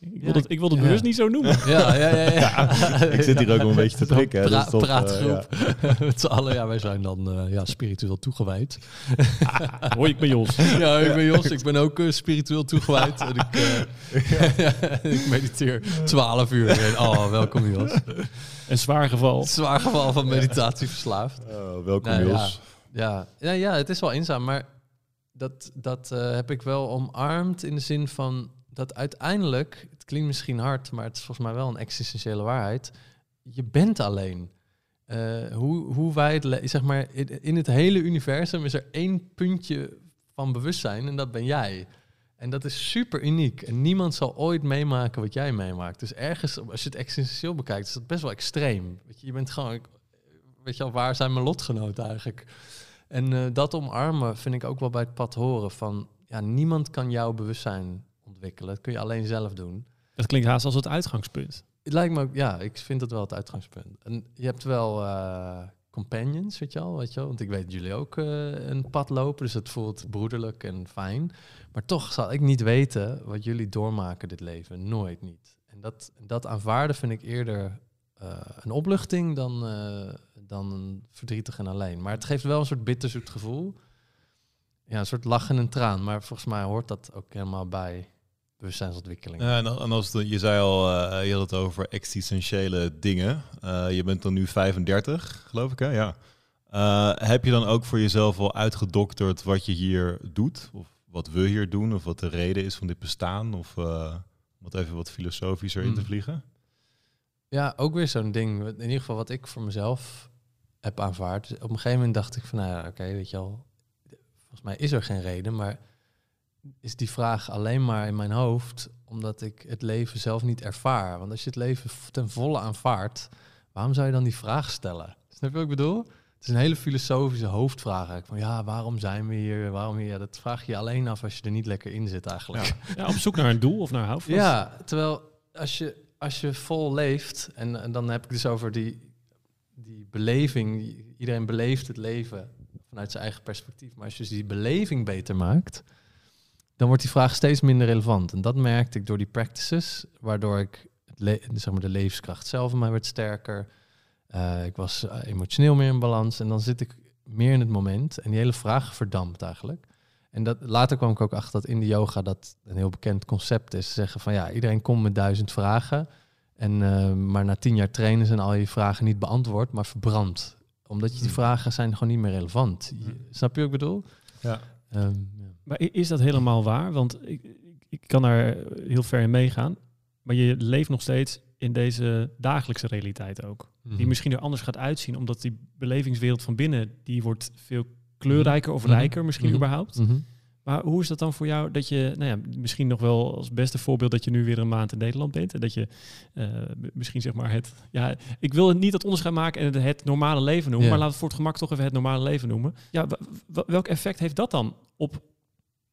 Speaker 2: Ik
Speaker 3: Ja,
Speaker 2: wil het, ik wil het
Speaker 3: ja.
Speaker 2: bewust niet zo noemen.
Speaker 3: Ja, ja, ja. ja.
Speaker 1: ik zit hier ook wel een beetje te prikken, hè,
Speaker 3: pra- praatgroep. Met z'n allen, ja, wij zijn dan eh, ja, spiritueel toegewijd.
Speaker 2: Hoi, ik ben Jos.
Speaker 3: Ja, ik ben Jos, ik ben ook eh, spiritueel toegewijd. En ik, eh, ik mediteer 12 uur. En, oh, welkom Jos.
Speaker 2: Een zwaar geval.
Speaker 3: Zwaar geval van meditatie verslaafd.
Speaker 1: Oh, welkom
Speaker 3: Nou,
Speaker 1: Jos.
Speaker 3: Ja, ja, ja, het is wel eenzaam, maar dat, dat eh, heb ik wel omarmd in de zin van dat uiteindelijk, het klinkt misschien hard, maar het is volgens mij wel een existentiële waarheid. Je bent alleen. Eh, hoe, hoe wij het, zeg maar, in, in het hele universum is er één puntje van bewustzijn en dat ben jij. En dat is super uniek. En niemand zal ooit meemaken wat jij meemaakt. Dus ergens, als je het existentieel bekijkt, is dat best wel extreem. Weet je, je bent gewoon, weet je al, waar zijn mijn lotgenoten eigenlijk? En eh, dat omarmen vind ik ook wel bij het pad horen van, ja, niemand kan jouw bewustzijn ontwikkelen. Dat kun je alleen zelf doen.
Speaker 2: Dat klinkt haast als het uitgangspunt.
Speaker 3: Het lijkt me ook, ja, ik vind dat wel het uitgangspunt. En je hebt wel eh, companions, weet je al, weet je wel? Want ik weet dat jullie ook eh, een pad lopen, dus het voelt broederlijk en fijn. Maar toch zal ik niet weten wat jullie doormaken dit leven. Nooit niet. En dat, dat aanvaarden vind ik eerder eh, een opluchting dan, dan verdrietig en alleen. Maar het geeft wel een soort bitterzoet gevoel. Ja, een soort lach en traan. Maar volgens mij hoort dat ook helemaal bij bewustzijnsontwikkeling.
Speaker 1: Ja, en, al- en als het, je zei al, eh, je had het over existentiële dingen. Eh, je bent dan nu 35, geloof ik, hè? Ja. Eh, heb je dan ook voor jezelf al uitgedokterd wat je hier doet? Of wat we hier doen? Of wat de reden is van dit bestaan? Of eh, om het even wat filosofischer in te
Speaker 3: Hmm.
Speaker 1: vliegen?
Speaker 3: Ja, ook weer zo'n ding. In ieder geval wat ik voor mezelf heb aanvaard. Dus Op een gegeven moment dacht ik van, nou ja, oké, weet je al. Volgens mij is er geen reden, maar is die vraag alleen maar in mijn hoofd omdat ik het leven zelf niet ervaar. Want als je het leven ten volle aanvaardt, waarom zou je dan die vraag stellen? Snap je wat ik bedoel? Het is een hele filosofische hoofdvraag eigenlijk. Van ja, waarom zijn we hier? Waarom hier? Ja, dat vraag je je alleen af als je er niet lekker in zit eigenlijk.
Speaker 2: Ja, op zoek naar een doel of naar houvast.
Speaker 3: Ja, terwijl als je, als je vol leeft, en, en dan heb ik dus over die, die beleving, iedereen beleeft het leven vanuit zijn eigen perspectief, maar als je dus die beleving beter maakt, dan wordt die vraag steeds minder relevant. En dat merkte ik door die practices, waardoor ik het zeg maar de levenskracht zelf in mij werd sterker. Eh, ik was eh, emotioneel meer in balans en dan zit ik meer in het moment en die hele vraag verdampt eigenlijk. En dat, later kwam ik ook achter dat in de yoga dat een heel bekend concept is. Zeggen van ja, iedereen komt met duizend vragen. En, eh, maar na tien jaar trainen zijn al je vragen niet beantwoord, maar verbrand. Omdat je die
Speaker 1: Hmm.
Speaker 3: vragen zijn gewoon niet meer relevant. Je-
Speaker 1: Hmm.
Speaker 3: snap je wat ik bedoel?
Speaker 1: Ja.
Speaker 3: Ehm, ja.
Speaker 2: Maar is dat helemaal waar? Want ik, ik, ik kan daar heel ver in meegaan. Maar je leeft nog steeds in deze dagelijkse realiteit ook. Die
Speaker 3: Mhm.
Speaker 2: misschien er anders gaat uitzien, omdat die belevingswereld van binnen, die wordt veel kleurrijker of
Speaker 3: Mhm.
Speaker 2: rijker misschien
Speaker 3: Mhm.
Speaker 2: überhaupt.
Speaker 3: Mhm.
Speaker 2: Maar hoe is dat dan voor jou dat je, nou ja, misschien nog wel als beste voorbeeld dat je nu weer een maand in Nederland bent en dat je eh, misschien zeg maar het, ja, ik wil niet dat onderscheid maken en het, het normale leven noemen,
Speaker 3: Ja.
Speaker 2: maar laat het voor het gemak toch even het normale leven noemen. Ja, welk effect heeft dat dan op,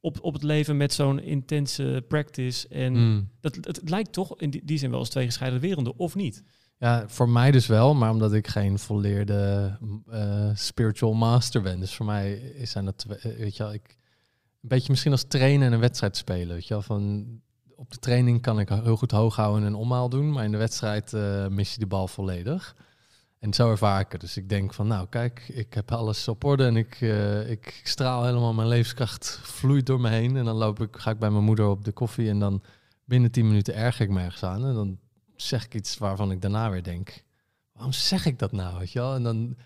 Speaker 2: op, op het leven met zo'n intense practice? En
Speaker 3: Mm.
Speaker 2: dat, het, het lijkt toch in die, die zin wel als twee gescheiden werelden, of niet?
Speaker 3: Ja, voor mij dus wel, maar omdat ik geen volleerde eh, spiritual master ben. Dus voor mij is zijn dat, eh, weet je wel, ik, een beetje misschien als trainen en een wedstrijd spelen. Weet je wel, van op de training kan ik heel goed hoog houden en een omhaal doen, maar in de wedstrijd eh, mis je de bal volledig. En zo ervaar ik het. Dus ik denk van, nou kijk, ik heb alles op orde en ik, eh, ik straal helemaal mijn levenskracht vloeit door me heen. En dan loop ik, ga ik bij mijn moeder op de koffie en dan binnen 10 minuten erger ik me ergens aan. En dan zeg ik iets waarvan ik daarna weer denk, waarom zeg ik dat nou, weet je wel? En dan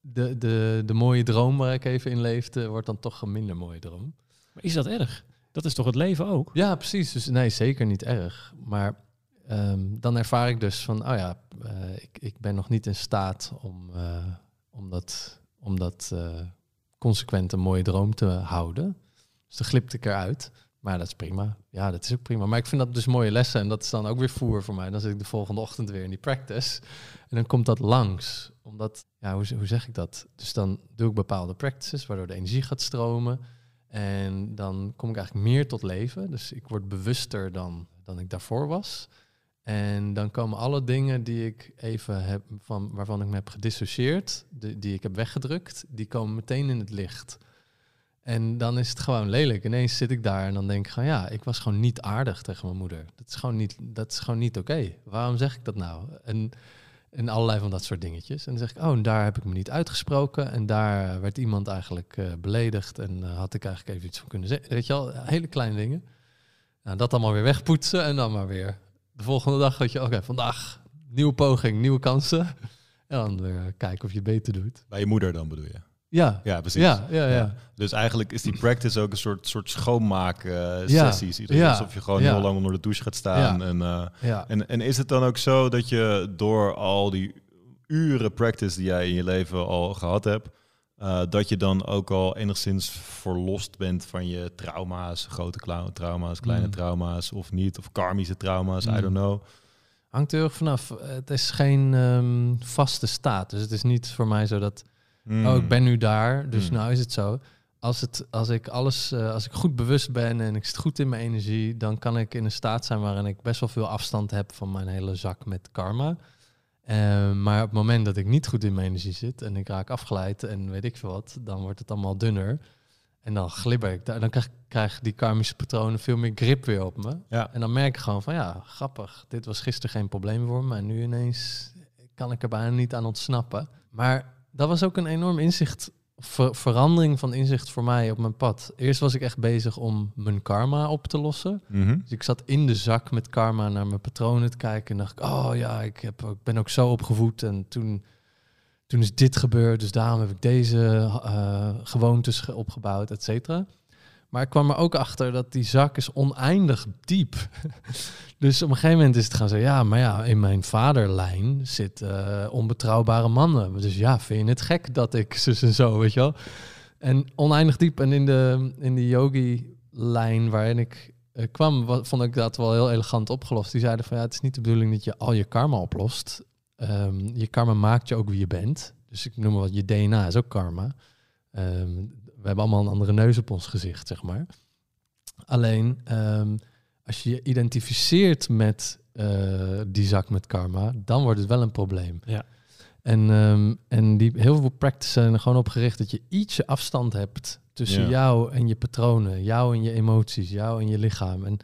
Speaker 3: de, de, de mooie droom waar ik even in leefde, wordt dan toch een minder mooie droom.
Speaker 2: Maar is dat erg? Dat is toch het leven ook?
Speaker 3: Ja, precies. Dus nee, zeker niet erg. Maar ehm, dan ervaar ik dus van, oh ja, eh, ik, ik ben nog niet in staat om, eh, om dat, om dat eh, consequent een mooie droom te houden. Dus dan glipte ik eruit. Maar dat is prima. Ja, dat is ook prima. Maar ik vind dat dus mooie lessen. En dat is dan ook weer voer voor mij. Dan zit ik de volgende ochtend weer in die practice. En dan komt dat langs. Omdat, ja, hoe, hoe zeg ik dat? Dus dan doe ik bepaalde practices, waardoor de energie gaat stromen. En dan kom ik eigenlijk meer tot leven. Dus ik word bewuster dan, dan ik daarvoor was. En dan komen alle dingen die ik even heb, van, waarvan ik me heb gedissocieerd, die, ik heb weggedrukt, die komen meteen in het licht. En dan is het gewoon lelijk. Ineens zit ik daar en dan denk ik van ja, ik was gewoon niet aardig tegen mijn moeder. Dat is gewoon niet, dat is gewoon niet oké. Waarom zeg ik dat nou? En, en allerlei van dat soort dingetjes. En dan zeg ik, oh, en daar heb ik me niet uitgesproken. En daar werd iemand eigenlijk eh, beledigd. En uh, had ik eigenlijk even iets van kunnen zeggen. Weet je wel, hele kleine dingen. Nou, dat allemaal weer wegpoetsen en dan maar weer. De volgende dag weet je, oké, vandaag nieuwe poging, nieuwe kansen. En dan weer kijken of je beter doet.
Speaker 1: Bij je moeder dan bedoel je?
Speaker 3: Ja,
Speaker 1: Ja, precies.
Speaker 3: ja, ja, ja.
Speaker 1: Dus eigenlijk is die practice ook een soort, soort schoonmaak eh,
Speaker 3: Ja.
Speaker 1: Alsof je gewoon heel lang onder de douche gaat staan.
Speaker 3: Ja.
Speaker 1: En, eh, en, en is het dan ook zo dat je door al die uren practice die jij in je leven al gehad hebt, eh, dat je dan ook al enigszins verlost bent van je trauma's, grote trauma's, kleine
Speaker 3: Mm.
Speaker 1: trauma's of niet, of karmische trauma's, I
Speaker 3: Mm.
Speaker 1: don't know.
Speaker 3: Hangt er vanaf. Het is geen ehm, vaste staat. Dus het is niet voor mij zo dat,
Speaker 1: Mm.
Speaker 3: oh, ik ben nu daar, dus
Speaker 1: Mm.
Speaker 3: nou is het zo. Als, het, als ik alles, eh, als ik goed bewust ben en ik zit goed in mijn energie, dan kan ik in een staat zijn waarin ik best wel veel afstand heb van mijn hele zak met karma. Eh, maar op het moment dat ik niet goed in mijn energie zit en ik raak afgeleid en weet ik veel wat, dan wordt het allemaal dunner. En dan glibber ik daar. Dan krijg, krijg die karmische patronen veel meer grip weer op me.
Speaker 1: Ja.
Speaker 3: En dan merk ik gewoon van ja, grappig. Dit was gisteren geen probleem voor me. En nu ineens kan ik er bijna niet aan ontsnappen. Maar dat was ook een enorm inzicht, ver- verandering van inzicht voor mij op mijn pad. Eerst was ik echt bezig om mijn karma op te lossen.
Speaker 1: Mhm.
Speaker 3: Dus ik zat in de zak met karma naar mijn patronen te kijken. En dacht ik, oh ja, ik, heb, ik ben ook zo opgevoed. En toen, toen is dit gebeurd. Dus daarom heb ik deze eh, gewoontes ge- opgebouwd, et cetera. Maar ik kwam er ook achter dat die zak is oneindig diep. dus op een gegeven moment is het gaan zeggen... ja, maar ja, in mijn vaderlijn zit eh, onbetrouwbare mannen. Dus ja, vind je het gek dat ik zus en zo, weet je wel? En oneindig diep. En in de, in de yogi-lijn waarin ik eh, kwam, wa- vond ik dat wel heel elegant opgelost. Die zeiden van ja, het is niet de bedoeling dat je al je karma oplost. Ehm, je karma maakt je ook wie je bent. Dus ik noem maar wat, je DNA is ook karma. Ehm, we hebben allemaal een andere neus op ons gezicht, zeg maar. Alleen, ehm, als je je identificeert met eh, die zak met karma, dan wordt het wel een probleem.
Speaker 2: Ja.
Speaker 3: En, ehm, en die, heel veel practices zijn er gewoon op gericht dat je ietsje afstand hebt tussen
Speaker 1: Ja.
Speaker 3: jou en je patronen, jou en je emoties, jou en je lichaam. En,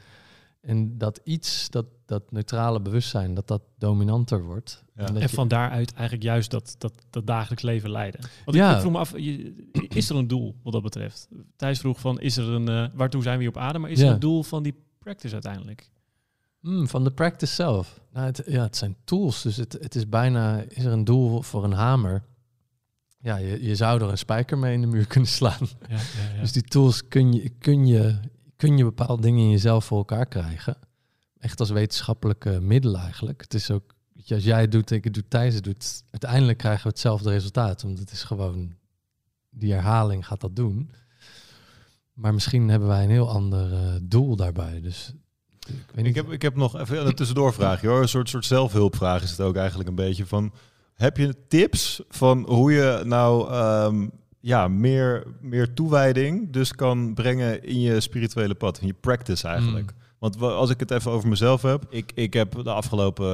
Speaker 3: en dat iets, dat, dat neutrale bewustzijn, dat dat dominanter wordt.
Speaker 1: Ja.
Speaker 3: En dat
Speaker 2: En
Speaker 3: je-
Speaker 2: van daaruit eigenlijk juist dat, dat, dat dagelijks leven leiden. Want
Speaker 3: Ja.
Speaker 2: ik, ik vroeg me af, je- is er een doel wat dat betreft? Thijs vroeg van, is er een, eh, waartoe zijn we hier op aarde? Maar is
Speaker 3: Ja.
Speaker 2: er een doel van die practice uiteindelijk?
Speaker 3: Hmm, van de practice zelf. Nou, het, ja, het zijn tools. Dus het, het is bijna, is er een doel voor een hamer? Ja, je, je zou er een spijker mee in de muur kunnen slaan.
Speaker 2: Ja, ja, ja.
Speaker 3: Dus die tools kun je, kun, je, kun je bepaalde dingen in jezelf voor elkaar krijgen. Echt als wetenschappelijke middel eigenlijk. Het is ook, als jij het doet, ik het doe, Thijs het doet. Uiteindelijk krijgen we hetzelfde resultaat. Want het is gewoon, die herhaling gaat dat doen. Maar misschien hebben wij een heel ander eh, doel daarbij. Dus ik weet niet.
Speaker 1: Ik heb, ik heb nog even een tussendoorvraagje hoor. Een soort, soort zelfhulpvraag is het ook eigenlijk een beetje van... Heb je tips van hoe je nou ehm, ja, meer, meer toewijding dus kan brengen in je spirituele pad, in je practice eigenlijk?
Speaker 3: Mm.
Speaker 1: Want wa- als ik het even over mezelf heb, ik, ik heb de afgelopen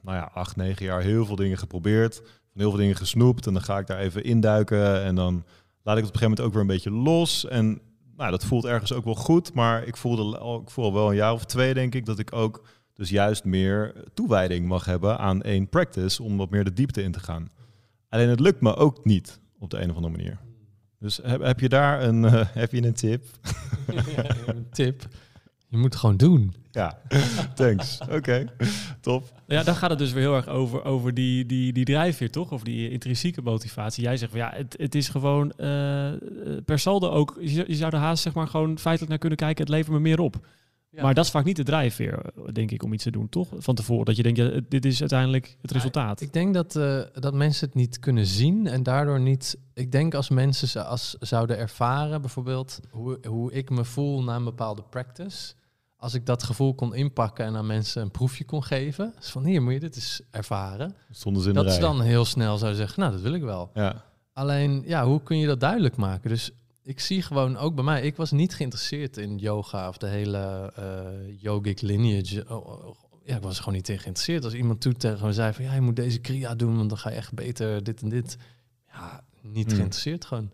Speaker 1: nou ja, acht, negen jaar heel veel dingen geprobeerd, van heel veel dingen gesnoept en dan ga ik daar even induiken en dan laat ik het op een gegeven moment ook weer een beetje los en nou, dat voelt ergens ook wel goed, maar ik voelde al, ik voel al wel een jaar of twee denk ik dat ik ook dus juist meer toewijding mag hebben aan één practice om wat meer de diepte in te gaan. Alleen het lukt me ook niet op de een of andere manier. Dus heb, heb je daar een, eh, heb je een tip?
Speaker 3: een tip. Je moet het gewoon doen.
Speaker 1: Ja, thanks. Oké, top.
Speaker 2: Ja, dan gaat het dus weer heel erg over, over die, die, die drijfveer, toch? Of die intrinsieke motivatie. Jij zegt van ja, het, het is gewoon eh, eh, per saldo ook. Je, zou- je zou er haast zeg maar gewoon feitelijk naar kunnen kijken. Het levert me meer op.
Speaker 3: Ja.
Speaker 2: Maar dat is vaak niet de drijfveer, denk ik, om iets te doen, toch? Van tevoren. Dat je denkt, ja, dit is uiteindelijk het resultaat.
Speaker 3: Ik denk dat, eh, dat mensen het niet kunnen zien en daardoor niet. Ik denk als mensen ze als zouden ervaren, bijvoorbeeld hoe, hoe ik me voel na een bepaalde practice. Als ik dat gevoel kon inpakken en aan mensen een proefje kon geven. Dus van hier moet je dit eens ervaren.
Speaker 1: Stonden ze in de
Speaker 3: Dat ze dan heel snel zou zeggen, nou dat wil ik wel.
Speaker 1: Ja,
Speaker 3: Alleen, ja, hoe kun je dat duidelijk maken? Dus ik zie gewoon ook bij mij, ik was niet geïnteresseerd in yoga of de hele eh, yogic lineage. Oh, oh, oh. Ja, ik was gewoon niet in geïnteresseerd. Als iemand toen tegen me zei van, ja, je moet deze kriya doen, want dan ga je echt beter dit en dit. Ja, niet
Speaker 1: Hmm.
Speaker 3: geïnteresseerd gewoon.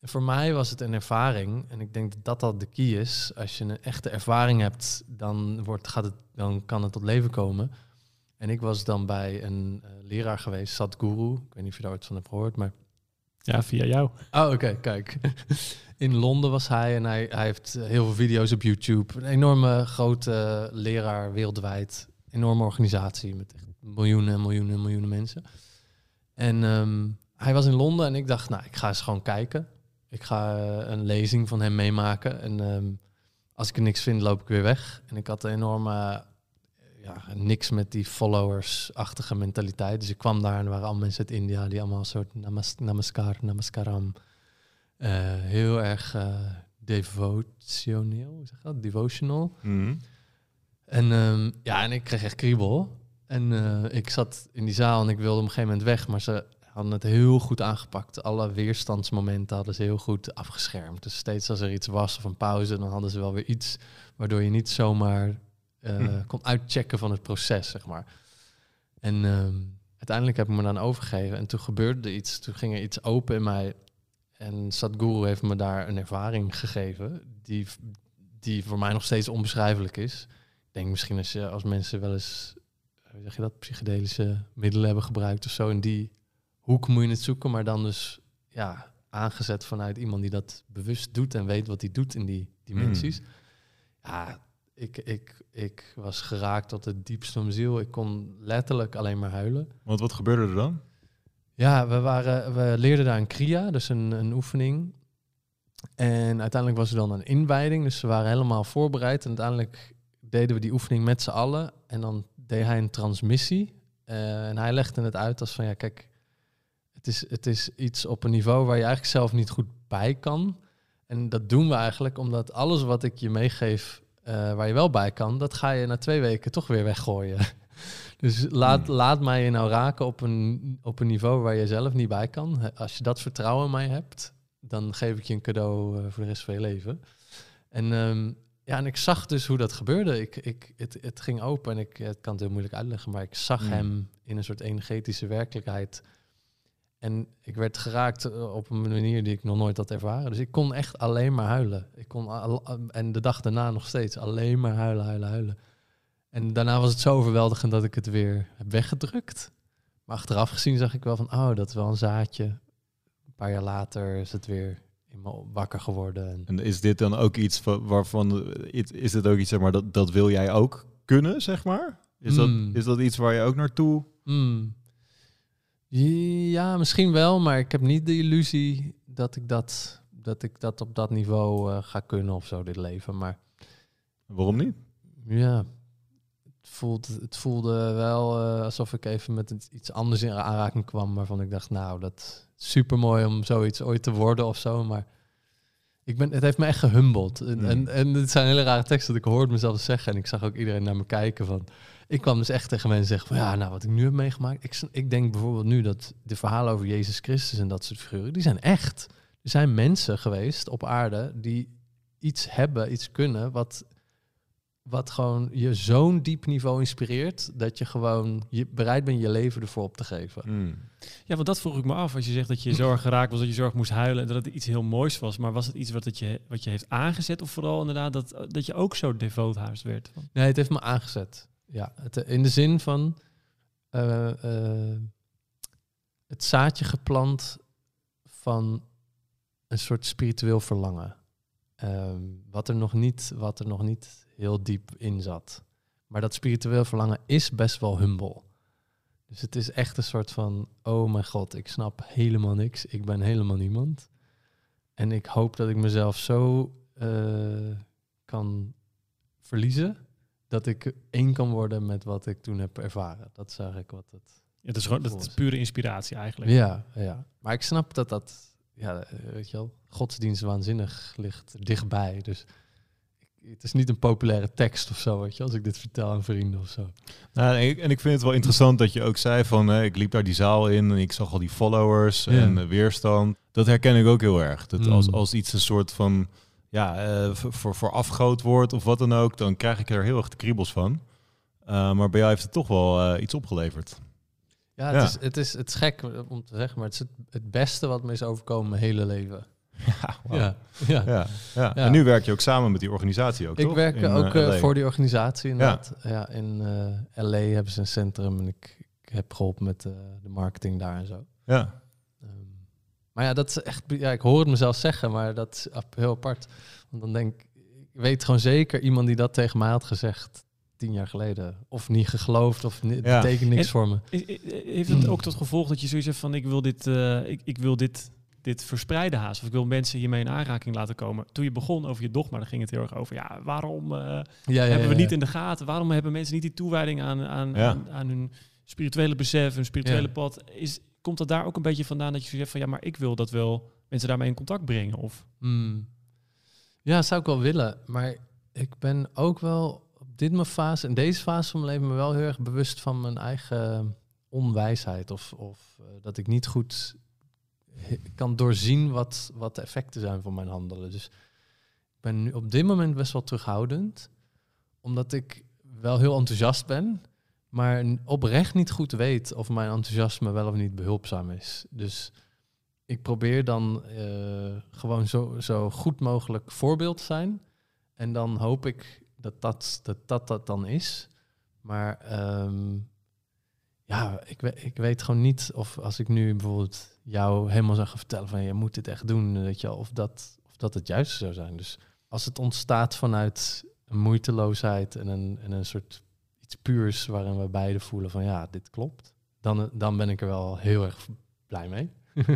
Speaker 3: En voor mij was het een ervaring. En ik denk dat dat de key is. Als je een echte ervaring hebt, dan, wordt, gaat het, dan kan het tot leven komen. En ik was dan bij een eh, leraar geweest, Sadhguru. Ik weet niet of je daar ooit van hebt gehoord, maar...
Speaker 2: Ja, via jou.
Speaker 3: Oh, oké, kijk. In Londen was hij en hij, heeft heel veel video's op YouTube. Een enorme grote leraar wereldwijd. Enorme organisatie met miljoenen en miljoenen en miljoenen mensen. En ehm, hij was in Londen en ik dacht, nou, ik ga eens gewoon kijken. Ik ga eh, een lezing van hem meemaken. En ehm, als ik er niks vind, loop ik weer weg. En ik had een enorme, ja, niks met die followers-achtige mentaliteit. Dus ik kwam daar en er waren allemaal mensen uit India die allemaal een soort namas namaskar, namaskaram. eh, heel erg eh, devotioneel, hoe zeg dat? Devotional.
Speaker 1: Mhm.
Speaker 3: En ehm, ja, en ik kreeg echt kriebel. En eh, ik zat in die zaal en ik wilde op een gegeven moment weg, maar ze hadden het heel goed aangepakt. Alle weerstandsmomenten hadden ze heel goed afgeschermd. Dus steeds als er iets was of een pauze, dan hadden ze wel weer iets waardoor je niet zomaar
Speaker 1: Hm.
Speaker 3: kon uitchecken van het proces, zeg maar. En ehm, uiteindelijk heb ik me dan overgegeven en toen gebeurde er iets. Toen ging er iets open in mij. En Sadhguru heeft me daar een ervaring gegeven die, die voor mij nog steeds onbeschrijfelijk is. Ik denk misschien als, je, als mensen wel eens, eh, hoe zeg je dat, psychedelische middelen hebben gebruikt of zo. In die hoek moet je het zoeken, maar dan dus ja, aangezet vanuit iemand die dat bewust doet en weet wat hij doet in die dimensies. Ja, ik, ik, ik was geraakt tot het diepste van mijn ziel. Ik kon letterlijk alleen maar huilen.
Speaker 1: Want wat gebeurde er dan?
Speaker 3: Ja, we, waren, we leerden daar een kriya, dus een, een oefening. En uiteindelijk was er dan een inwijding, dus we waren helemaal voorbereid. En uiteindelijk deden we die oefening met z'n allen. En dan deed hij een transmissie. Eh, en hij legde het uit als van, ja kijk, het is, het is iets op een niveau waar je eigenlijk zelf niet goed bij kan. En dat doen we eigenlijk omdat alles wat ik je meegeef, eh, waar je wel bij kan, dat ga je na twee weken toch weer weggooien. Dus laat,
Speaker 1: Hmm.
Speaker 3: laat mij je nou raken op een, op een niveau waar je zelf niet bij kan. Als je dat vertrouwen in mij hebt, dan geef ik je een cadeau eh, voor de rest van je leven. En, ehm, ja, en ik zag dus hoe dat gebeurde. Ik, ik, het, het ging open en ik het kan het heel moeilijk uitleggen, maar ik zag
Speaker 1: Hmm.
Speaker 3: hem in een soort energetische werkelijkheid. En ik werd geraakt eh, op een manier die ik nog nooit had ervaren. Dus ik kon echt alleen maar huilen. Ik kon al, en de dag daarna nog steeds alleen maar huilen, huilen, huilen. En daarna was het zo overweldigend dat ik het weer heb weggedrukt. Maar achteraf gezien zag ik wel van, oh, dat is wel een zaadje. Een paar jaar later is het weer in me wakker geworden. En
Speaker 1: En is dit dan ook iets van, waarvan, is is dit ook iets, zeg maar, dat, dat wil jij ook kunnen, zeg maar? Is,
Speaker 3: Hmm.
Speaker 1: dat, is dat iets waar je ook naartoe...
Speaker 3: Hmm. Ja, misschien wel, maar ik heb niet de illusie dat ik dat, dat, ik dat op dat niveau eh, ga kunnen of zo, dit leven. Maar
Speaker 1: Waarom niet?
Speaker 3: ja, het, voelt, het voelde wel eh, alsof ik even met iets- anders in aanraking kwam, waarvan ik dacht, nou, dat is super mooi om zoiets ooit te worden of zo. Maar ik ben, het heeft me echt gehumbeld. En, en, en het zijn hele rare teksten dat ik hoorde mezelf zeggen. En ik zag ook iedereen naar me kijken van... Ik kwam dus echt tegen mensen zeggen van... Ja, nou, wat ik nu heb meegemaakt... Ik, ik denk bijvoorbeeld nu dat de verhalen over Jezus Christus en dat soort figuren... Die zijn echt. Er zijn mensen geweest op aarde die iets hebben, iets kunnen... Wat, wat gewoon je zo'n diep niveau inspireert... dat je gewoon je bereid bent je leven ervoor op te geven.
Speaker 1: Hmm.
Speaker 2: Ja, want dat vroeg ik me af. Als je zegt dat je zo erg geraakt was, dat je zo erg moest huilen... en dat het iets heel moois was. Maar was het iets wat, het je, wat je heeft aangezet? Of vooral inderdaad dat, dat je ook zo devoot haast werd?
Speaker 3: Nee, het heeft me aangezet. Ja, het, in de zin van eh, eh, het zaadje geplant van een soort spiritueel verlangen. Ehm, wat, er nog niet, wat er nog niet heel diep in zat. Maar dat spiritueel verlangen is best wel humble. Dus het is echt een soort van, oh mijn god, ik snap helemaal niks. Ik ben helemaal niemand. En ik hoop dat ik mezelf zo eh, kan verliezen dat ik één kan worden met wat ik toen heb ervaren. Dat is eigenlijk wat het...
Speaker 2: Ja, dat is gewoon dat is pure inspiratie eigenlijk.
Speaker 3: Ja, ja. Maar ik snap dat dat, ja, weet je wel, godsdienst waanzinnig ligt dichtbij. Dus ik, het is niet een populaire tekst of zo, weet je, als ik dit vertel aan vrienden of zo.
Speaker 1: Nou, en, ik, en ik vind het wel interessant dat je ook zei van, eh, ik liep daar die zaal in en ik zag al die followers
Speaker 3: Ja.
Speaker 1: en weerstand. Dat herken ik ook heel erg. Dat
Speaker 3: Mm.
Speaker 1: als, als iets een soort van, ja, eh, voor, voor afgoot wordt of wat dan ook, dan krijg ik er heel erg de kriebels van. Eh, maar bij jou heeft het toch wel eh, iets opgeleverd.
Speaker 3: Ja, het,
Speaker 1: Ja.
Speaker 3: Is, het, is, het is gek om te zeggen, maar het is het, het beste wat me is overkomen mijn hele leven.
Speaker 1: Ja.
Speaker 3: Ja, ja.
Speaker 1: Ja. En nu werk je ook samen met die organisatie ook,
Speaker 3: Ik
Speaker 1: toch?
Speaker 3: werk
Speaker 1: In,
Speaker 3: ook voor die organisatie inderdaad. Ja. in LA hebben ze een centrum en ik, ik heb geholpen met de marketing daar en zo.
Speaker 1: Ja,
Speaker 3: maar ja, dat is echt, ja, ik hoor het mezelf zeggen, maar dat is heel apart. Want dan denk ik, ik weet gewoon zeker iemand die dat tegen mij had gezegd tien jaar geleden. Of niet geloofd, of ni-
Speaker 1: Ja.
Speaker 3: betekent niks
Speaker 2: En-
Speaker 3: voor me.
Speaker 2: Heeft het ook tot gevolg dat je zoiets hebt van ik wil dit, eh, ik, ik wil dit, dit verspreiden haast. Of ik wil mensen hiermee in aanraking laten komen. Toen je begon over je dogma, dan ging het heel erg over ja, waarom eh,
Speaker 3: Ja, ja,
Speaker 2: hebben we
Speaker 3: ja,
Speaker 2: niet in de gaten? Waarom hebben mensen niet die toewijding aan, aan,
Speaker 1: Ja.
Speaker 2: aan, aan hun spirituele besef, hun spirituele
Speaker 3: Ja.
Speaker 2: pad? Is, komt dat daar ook een beetje vandaan dat je hebt van ja, maar ik wil dat wel mensen daarmee in contact brengen? Of
Speaker 3: Hmm. Ja, zou ik wel willen. Maar ik ben ook wel op dit mijn fase, in deze fase van mijn leven, me wel heel erg bewust van mijn eigen onwijsheid. Of, of eh, dat ik niet goed kan doorzien wat, wat de effecten zijn van mijn handelen. Dus ik ben nu op dit moment best wel terughoudend. Omdat ik wel heel enthousiast ben. Maar oprecht niet goed weet of mijn enthousiasme wel of niet behulpzaam is. Dus ik probeer dan eh, gewoon zo, zo goed mogelijk voorbeeld te zijn. En dan hoop ik dat dat dat, dat, dat dan is. Maar ehm, ja, ik, ik weet gewoon niet of als ik nu bijvoorbeeld jou helemaal zou gaan vertellen van je moet dit echt doen, weet je, of dat, of dat het juiste zou zijn. Dus als het ontstaat vanuit moeiteloosheid en een, en een soort iets puurs waarin we beide voelen van ja, dit klopt, dan, dan ben ik er wel heel erg blij mee.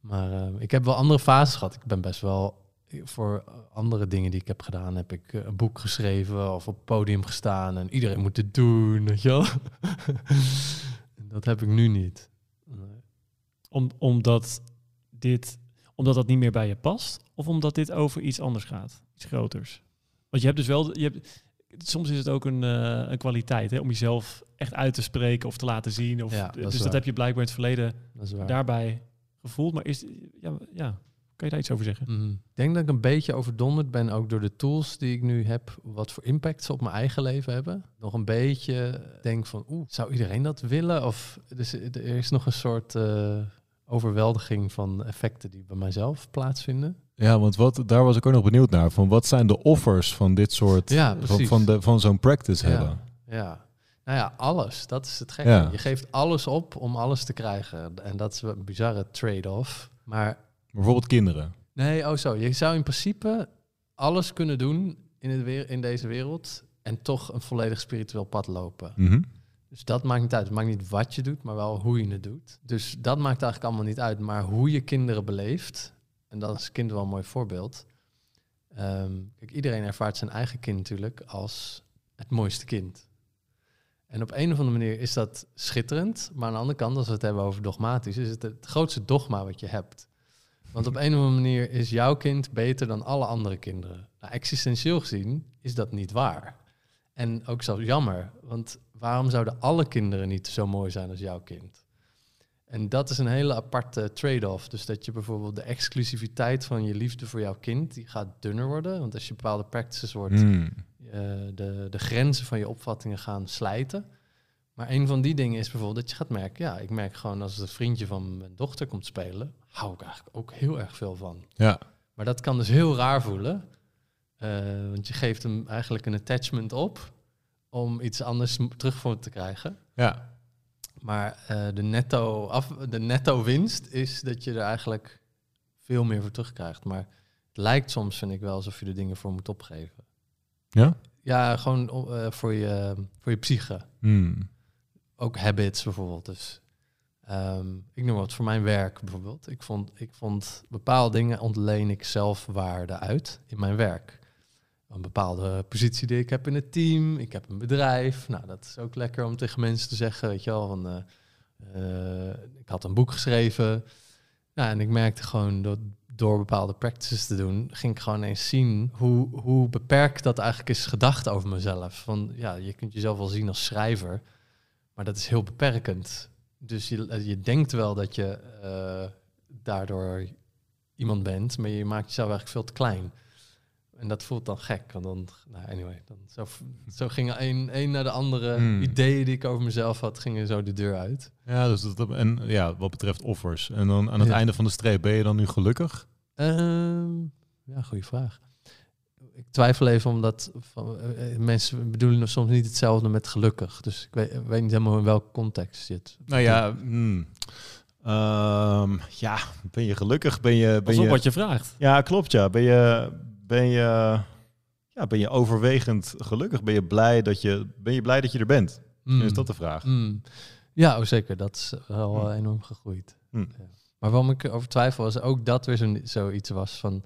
Speaker 3: maar eh, ik heb wel andere fases gehad. Ik ben best wel voor andere dingen die ik heb gedaan, heb ik eh, een boek geschreven of op podium gestaan en iedereen moet het doen, weet je wel. dat heb ik nu niet. Nee.
Speaker 2: om, omdat dit omdat dat niet meer bij je past? Of omdat dit over iets anders gaat? Iets groters? Want je hebt dus wel... Je hebt, soms is het ook een, eh, een kwaliteit hè, om jezelf echt uit te spreken of te laten zien. Of,
Speaker 3: Ja, dat is
Speaker 2: dus dat heb je blijkbaar in het verleden daarbij gevoeld. Maar is, ja, ja, kan je daar iets over zeggen?
Speaker 3: Mhm. Ik denk dat ik een beetje overdonderd ben ook door de tools die ik nu heb, wat voor impact ze op mijn eigen leven hebben. Nog een beetje denk van, oeh, zou iedereen dat willen? Of dus er is nog een soort eh, overweldiging van effecten die bij mijzelf plaatsvinden.
Speaker 1: Ja, want wat, daar was ik ook nog benieuwd naar. Van wat zijn de offers van dit soort,
Speaker 3: Ja,
Speaker 1: van, van, de, van zo'n practice hebben?
Speaker 3: Ja, ja. Nou ja, alles. Dat is het gekke.
Speaker 1: Ja.
Speaker 3: Je geeft alles op om alles te krijgen. En dat is een bizarre trade-off. Maar
Speaker 1: Bijvoorbeeld kinderen.
Speaker 3: Nee, oh zo. Je zou in principe alles kunnen doen in, het weer, in deze wereld en toch een volledig spiritueel pad lopen.
Speaker 1: Mhm.
Speaker 3: Dus dat maakt niet uit. Het maakt niet wat je doet, maar wel hoe je het doet. Dus dat maakt eigenlijk allemaal niet uit. Maar hoe je kinderen beleeft, en dat is kind wel een mooi voorbeeld. Ehm, kijk, iedereen ervaart zijn eigen kind natuurlijk als het mooiste kind. En op een of andere manier is dat schitterend. Maar aan de andere kant, als we het hebben over dogmatisch, is het het grootste dogma wat je hebt. Want op een of andere manier is jouw kind beter dan alle andere kinderen. Nou, existentieel gezien is dat niet waar. En ook zelfs jammer, want waarom zouden alle kinderen niet zo mooi zijn als jouw kind? En dat is een hele aparte trade-off. Dus dat je bijvoorbeeld de exclusiviteit van je liefde voor jouw kind, die gaat dunner worden. Want als je bepaalde practices wordt,
Speaker 1: Mm.
Speaker 3: eh, de, de grenzen van je opvattingen gaan slijten. Maar een van die dingen is bijvoorbeeld dat je gaat merken, ja, ik merk gewoon als het vriendje van mijn dochter komt spelen, hou ik eigenlijk ook heel erg veel van.
Speaker 1: Ja.
Speaker 3: Maar dat kan dus heel raar voelen. eh, want je geeft hem eigenlijk een attachment op om iets anders terug voor te krijgen.
Speaker 1: ja.
Speaker 3: Maar eh, de, netto af, de netto winst is dat je er eigenlijk veel meer voor terugkrijgt. Maar het lijkt soms, vind ik wel, alsof je er dingen voor moet opgeven.
Speaker 1: Ja?
Speaker 3: Ja, gewoon eh, voor, je, voor je psyche.
Speaker 1: Mm.
Speaker 3: Ook habits bijvoorbeeld. Dus ehm, ik noem wat voor mijn werk bijvoorbeeld. Ik vond, ik vond bepaalde dingen ontleen ik zelf waarde uit in mijn werk. Een bepaalde positie die ik heb in het team. Ik heb een bedrijf. Nou, dat is ook lekker om tegen mensen te zeggen, weet je wel. Van, eh, eh, ik had een boek geschreven. Nou, en ik merkte gewoon dat door bepaalde practices te doen, ging ik gewoon eens zien hoe, hoe beperkt dat eigenlijk is gedacht over mezelf. Van ja, je kunt jezelf wel zien als schrijver, maar dat is heel beperkend. Dus je, je denkt wel dat je eh, daardoor iemand bent, maar je maakt jezelf eigenlijk veel te klein. En dat voelt dan gek. Want dan, nou anyway, dan zo, zo gingen een, een naar de andere
Speaker 1: Hmm.
Speaker 3: ideeën die ik over mezelf had, gingen zo de deur uit.
Speaker 1: Ja, dus dat, en ja, wat betreft offers. En dan aan het
Speaker 3: Ja.
Speaker 1: einde van de streep, ben je dan nu gelukkig?
Speaker 3: Ehm, ja, goede vraag. Ik twijfel even omdat van, eh, mensen bedoelen soms niet hetzelfde met gelukkig. Dus ik weet, weet niet helemaal in welke context zit.
Speaker 1: Nou ja, hmm. Ehm, ja, ben je gelukkig? Ben je, ben je,
Speaker 2: wat je vraagt.
Speaker 1: Ja, klopt. Ja, ben je, ben je, ja, ben je overwegend gelukkig? Ben je blij dat je, ben je blij dat je er bent?
Speaker 3: Mm.
Speaker 1: Is dat de vraag?
Speaker 3: Mm. Ja, oh, zeker. Dat is wel
Speaker 1: Mm.
Speaker 3: enorm gegroeid.
Speaker 1: Mm.
Speaker 3: Ja. Maar waarom ik over twijfel was ook dat weer zo, zoiets was van...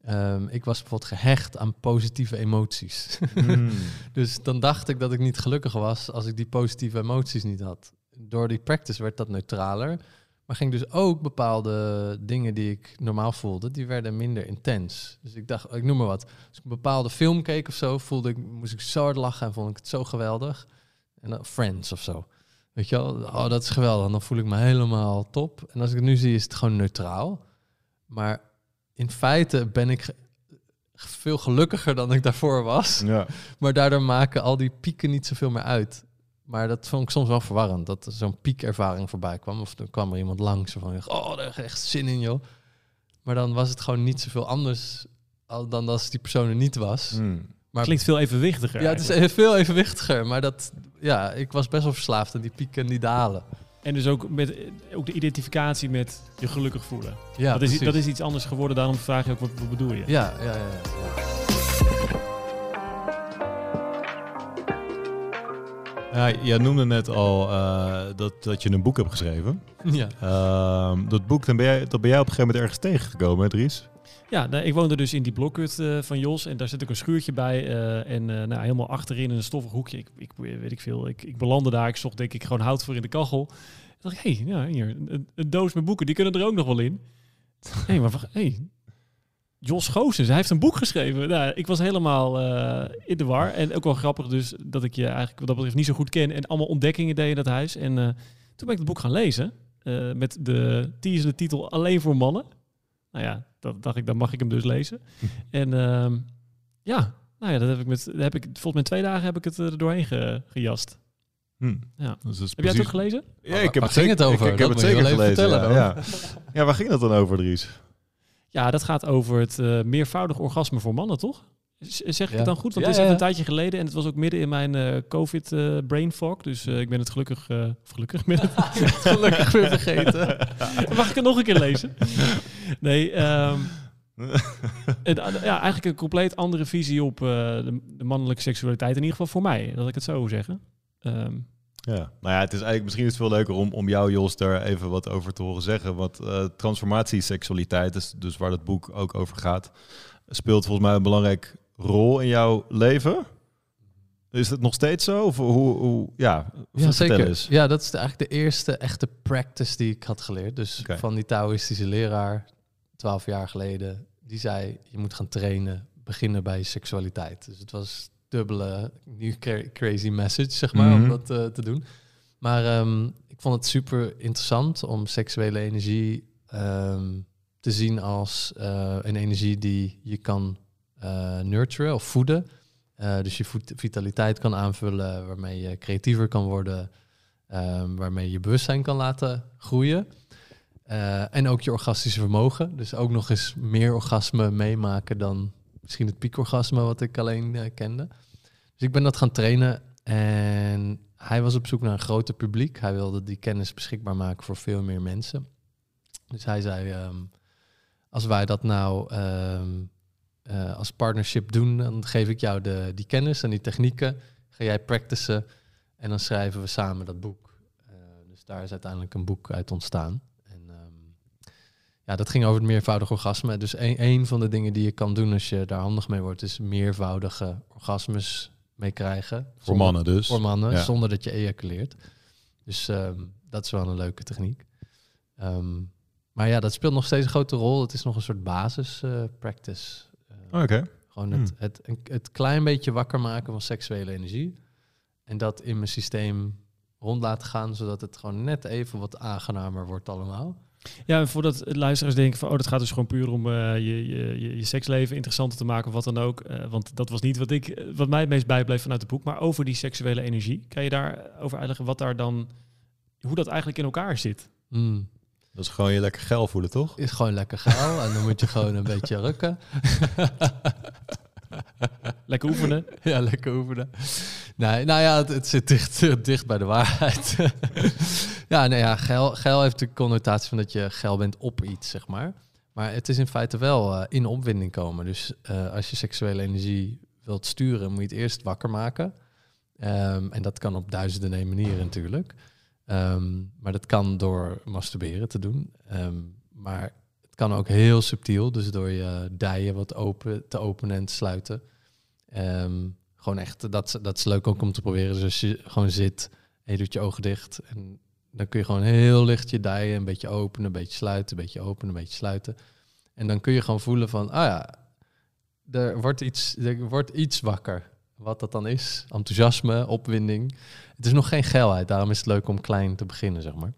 Speaker 3: ehm, ik was bijvoorbeeld gehecht aan positieve emoties. Dus dan dacht ik dat ik niet gelukkig was als ik die positieve emoties niet had. Door die practice werd dat neutraler. Maar ging dus ook bepaalde dingen die ik normaal voelde, die werden minder intens. Dus ik dacht, ik noem maar wat. Als ik een bepaalde film keek of zo, voelde ik, moest ik zo hard lachen en vond ik het zo geweldig. En dan Friends of zo. Weet je wel, oh, dat is geweldig. En dan voel ik me helemaal top. En als ik het nu zie, is het gewoon neutraal. Maar in feite ben ik ge- veel gelukkiger dan ik daarvoor was.
Speaker 1: Ja.
Speaker 3: Maar daardoor maken al die pieken niet zoveel meer uit. Maar dat vond ik soms wel verwarrend. Dat er zo'n piekervaring voorbij kwam. Of dan kwam er iemand langs van... Oh, daar heb ik echt zin in, joh. Maar dan was het gewoon niet zoveel anders... dan als die persoon er niet was.
Speaker 1: Hmm.
Speaker 3: Maar
Speaker 2: Klinkt veel evenwichtiger.
Speaker 3: ja, het is veel evenwichtiger. Maar dat... Ja, ik was best wel verslaafd aan die pieken en die dalen.
Speaker 2: En dus ook, met, ook de identificatie met je gelukkig voelen.
Speaker 3: Ja,
Speaker 2: dat, is,
Speaker 3: precies.
Speaker 2: dat is iets anders geworden. Daarom vraag je ook, wat, wat bedoel je?
Speaker 3: Ja, ja, ja. ja.
Speaker 1: Ja, jij noemde net al eh, dat, dat je een boek hebt geschreven.
Speaker 3: ja.
Speaker 1: Ehm, dat boek, dan ben jij, dat ben jij op een gegeven moment ergens tegengekomen, hè, Dries?
Speaker 2: Ja, nou, ik woonde dus in die blokhut eh, van Jos en daar zit ook een schuurtje bij. eh, en nou, helemaal achterin in een stoffig hoekje. Ik, ik weet ik veel. Ik, ik belandde daar. Ik zocht denk ik gewoon hout voor in de kachel. Toen dacht ik, hé, hey, ja, hier, een, een doos met boeken, die kunnen er ook nog wel in. Hé, hey, maar hey, Jos Goossens, hij heeft een boek geschreven. Nou, ik was helemaal eh, in de war. En ook wel grappig dus dat ik je eigenlijk wat dat betreft niet zo goed ken. En allemaal ontdekkingen deed in dat huis. En eh, toen ben ik het boek gaan lezen. eh, met de teaser, titel Alleen voor mannen. Nou ja, dat dacht ik, dan mag ik hem dus lezen. en ehm, ja, nou ja, dat heb ik met, heb ik, volgens mij twee dagen heb ik het er doorheen ge- gejast.
Speaker 1: Hm.
Speaker 2: Ja.
Speaker 1: Dus
Speaker 2: Heb jij het ook
Speaker 1: precies-
Speaker 2: gelezen?
Speaker 1: Ja, ik heb
Speaker 3: Waar
Speaker 1: het
Speaker 3: ging
Speaker 1: zeker,
Speaker 3: het over?
Speaker 1: Ik, ik heb het zeker gelezen.
Speaker 3: vertellen
Speaker 1: ja, ja. ja, waar ging dat dan over, Dries?
Speaker 2: Ja, dat gaat over het eh, meervoudig orgasme voor mannen, toch? Zeg ik
Speaker 3: Ja.
Speaker 2: het dan goed? Want het is
Speaker 3: ja,
Speaker 2: een tijdje geleden en het was ook midden in mijn eh, COVID eh, brain fog. Dus ik ben het gelukkig, gelukkig, ben het gelukkig weer vergeten. Mag ik het nog een keer lezen? Nee, ehm, het, ja, eigenlijk een compleet andere visie op de, de mannelijke seksualiteit. In ieder geval voor mij, dat ik het zo zeggen. Ehm,
Speaker 1: Ja, nou ja, het is eigenlijk misschien is het veel leuker om, om jou, Jos, daar even wat over te horen zeggen. Want eh transformatieseksualiteit, is dus waar dat boek ook over gaat, speelt volgens mij een belangrijk rol in jouw leven. Is dat nog steeds zo? Of hoe, hoe ja,
Speaker 3: Ja, zeker.
Speaker 1: eens.
Speaker 3: Ja, dat is de, eigenlijk de eerste echte practice die ik had geleerd. Dus van die Taoïstische leraar, twaalf jaar geleden, die zei: je moet gaan trainen, beginnen bij je seksualiteit. Dus het was dubbele, nu cra- crazy message, zeg maar,
Speaker 1: Mhm.
Speaker 3: om dat eh, te doen. Maar ehm, ik vond het super interessant om seksuele energie ehm, te zien als eh, een energie die je kan eh nurturen of voeden. Dus je vitaliteit kan aanvullen, waarmee je creatiever kan worden, ehm, waarmee je bewustzijn kan laten groeien. En ook je orgastische vermogen. Dus ook nog eens meer orgasme meemaken dan misschien het piekorgasme wat ik alleen kende. Dus ik ben dat gaan trainen en hij was op zoek naar een groter publiek. Hij wilde die kennis beschikbaar maken voor veel meer mensen. Dus hij zei, ehm, als wij dat nou ehm, eh, als partnership doen, dan geef ik jou de, die kennis en die technieken. Ga jij practicen en dan schrijven we samen dat boek. Eh, dus daar is uiteindelijk een boek uit ontstaan. En ehm, ja, dat ging over het meervoudig orgasme. Dus een, een van de dingen die je kan doen als je daar handig mee wordt, is meervoudige orgasmes mee krijgen.
Speaker 1: Voor mannen dus.
Speaker 3: Voor mannen,
Speaker 1: Ja.
Speaker 3: zonder dat je ejaculeert. Dus ehm, dat is wel een leuke techniek. Ehm, maar ja, dat speelt nog steeds een grote rol. Het is nog een soort basis eh, practice. Eh,
Speaker 1: Oké.
Speaker 3: gewoon het,
Speaker 1: Hmm.
Speaker 3: het, een- het klein beetje wakker maken van seksuele energie. En dat in mijn systeem rond laten gaan, zodat het gewoon net even wat aangenamer wordt allemaal.
Speaker 2: Ja, en voordat luisteraars denken van, oh, dat gaat dus gewoon puur om uh, je, je, je, seksleven interessanter te maken of wat dan ook. Uh, want dat was niet wat, ik, wat mij het meest bijbleef vanuit het boek. Maar over die seksuele energie. Kan je daarover uitleggen wat daar dan, hoe dat eigenlijk in elkaar zit?
Speaker 3: Mm.
Speaker 1: Dat is gewoon je lekker geil voelen, toch?
Speaker 3: Is gewoon lekker geil en dan moet je gewoon een beetje rukken.
Speaker 2: lekker oefenen.
Speaker 3: Ja, lekker oefenen. Nee, nou ja, het, het zit dicht, dicht bij de waarheid. ja, nee, ja, geil, geil heeft de connotatie van dat je geil bent op iets, zeg maar. Maar het is in feite wel uh, in opwinding komen. Dus uh, als je seksuele energie wilt sturen, moet je het eerst wakker maken. Um, en dat kan op duizenden manieren natuurlijk. Um, maar dat kan door masturberen te doen. Um, maar het kan ook heel subtiel, dus door je dijen wat open, te openen en te sluiten. Um, gewoon echt, dat, dat is leuk ook om te proberen. Dus als je gewoon zit en je doet je ogen dicht. En dan kun je gewoon heel licht je dijen een beetje openen, een beetje sluiten, een beetje openen, een beetje sluiten. En dan kun je gewoon voelen van, ah ja, er wordt iets, er wordt iets wakker. Wat dat dan is, enthousiasme, opwinding. Het is nog geen geilheid, daarom is het leuk om klein te beginnen, zeg maar.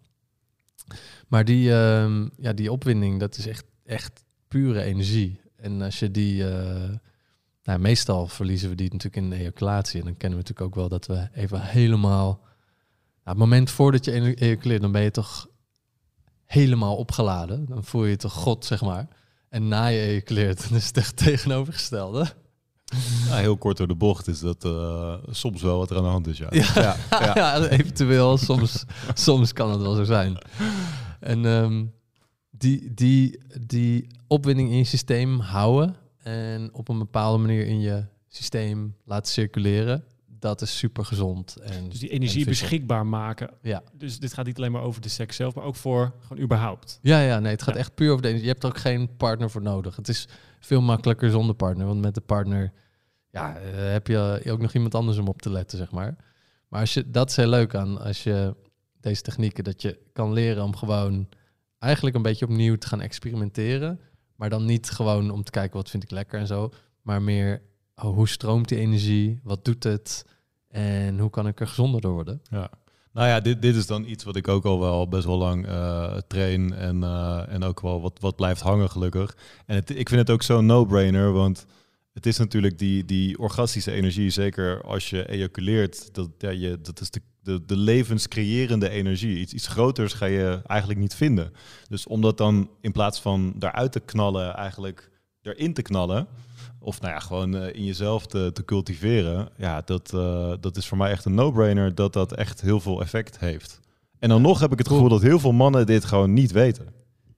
Speaker 3: Maar die, uh, ja, die opwinding, dat is echt, echt pure energie. En als je die, uh, nou, meestal verliezen we die natuurlijk in de ejaculatie. En dan kennen we natuurlijk ook wel dat we even helemaal, nou, het moment voordat je ejaculeert, dan ben je toch helemaal opgeladen. Dan voel je toch God, zeg maar. En na je ejaculeert, dan is het echt tegenovergestelde.
Speaker 1: Ja, heel kort door de bocht is dat uh, soms wel wat er aan de hand is. Ja, ja.
Speaker 3: ja, ja. eventueel. Soms, soms kan het wel zo zijn. En um, die, die, die opwinding in je systeem houden en op een bepaalde manier in je systeem laten circuleren, dat is super gezond. En,
Speaker 2: dus die energie beschikbaar maken.
Speaker 3: Ja.
Speaker 2: Dus dit gaat niet alleen maar over de seks zelf, maar ook voor gewoon überhaupt.
Speaker 3: Ja, ja, nee, het gaat echt puur over de energie. Je hebt er ook geen partner voor nodig. Het is veel makkelijker zonder partner, want met de partner ja, uh, heb je ook nog iemand anders om op te letten, zeg maar. Maar als je, dat is heel leuk aan als je deze technieken, dat je kan leren om gewoon eigenlijk een beetje opnieuw te gaan experimenteren. Maar dan niet gewoon om te kijken wat vind ik lekker en zo. Maar meer oh, hoe stroomt die energie? Wat doet het? En hoe kan ik er gezonder door worden?
Speaker 1: Ja. Nou ja, dit, dit is dan iets wat ik ook al wel best wel lang uh, train en, uh, en ook wel wat, wat blijft hangen gelukkig. En het, ik vind het ook zo'n no-brainer, want het is natuurlijk die, die orgastische energie, zeker als je ejaculeert, dat, je, dat is de, de, de levenscreërende energie. Iets, iets groters ga je eigenlijk niet vinden. Dus om dat dan in plaats van daaruit te knallen, eigenlijk erin te knallen, of nou ja, gewoon uh, in jezelf te, te cultiveren, ja, dat, uh, dat is voor mij echt een no-brainer dat dat echt heel veel effect heeft. En dan nog heb ik het gevoel dat heel veel mannen dit gewoon niet weten.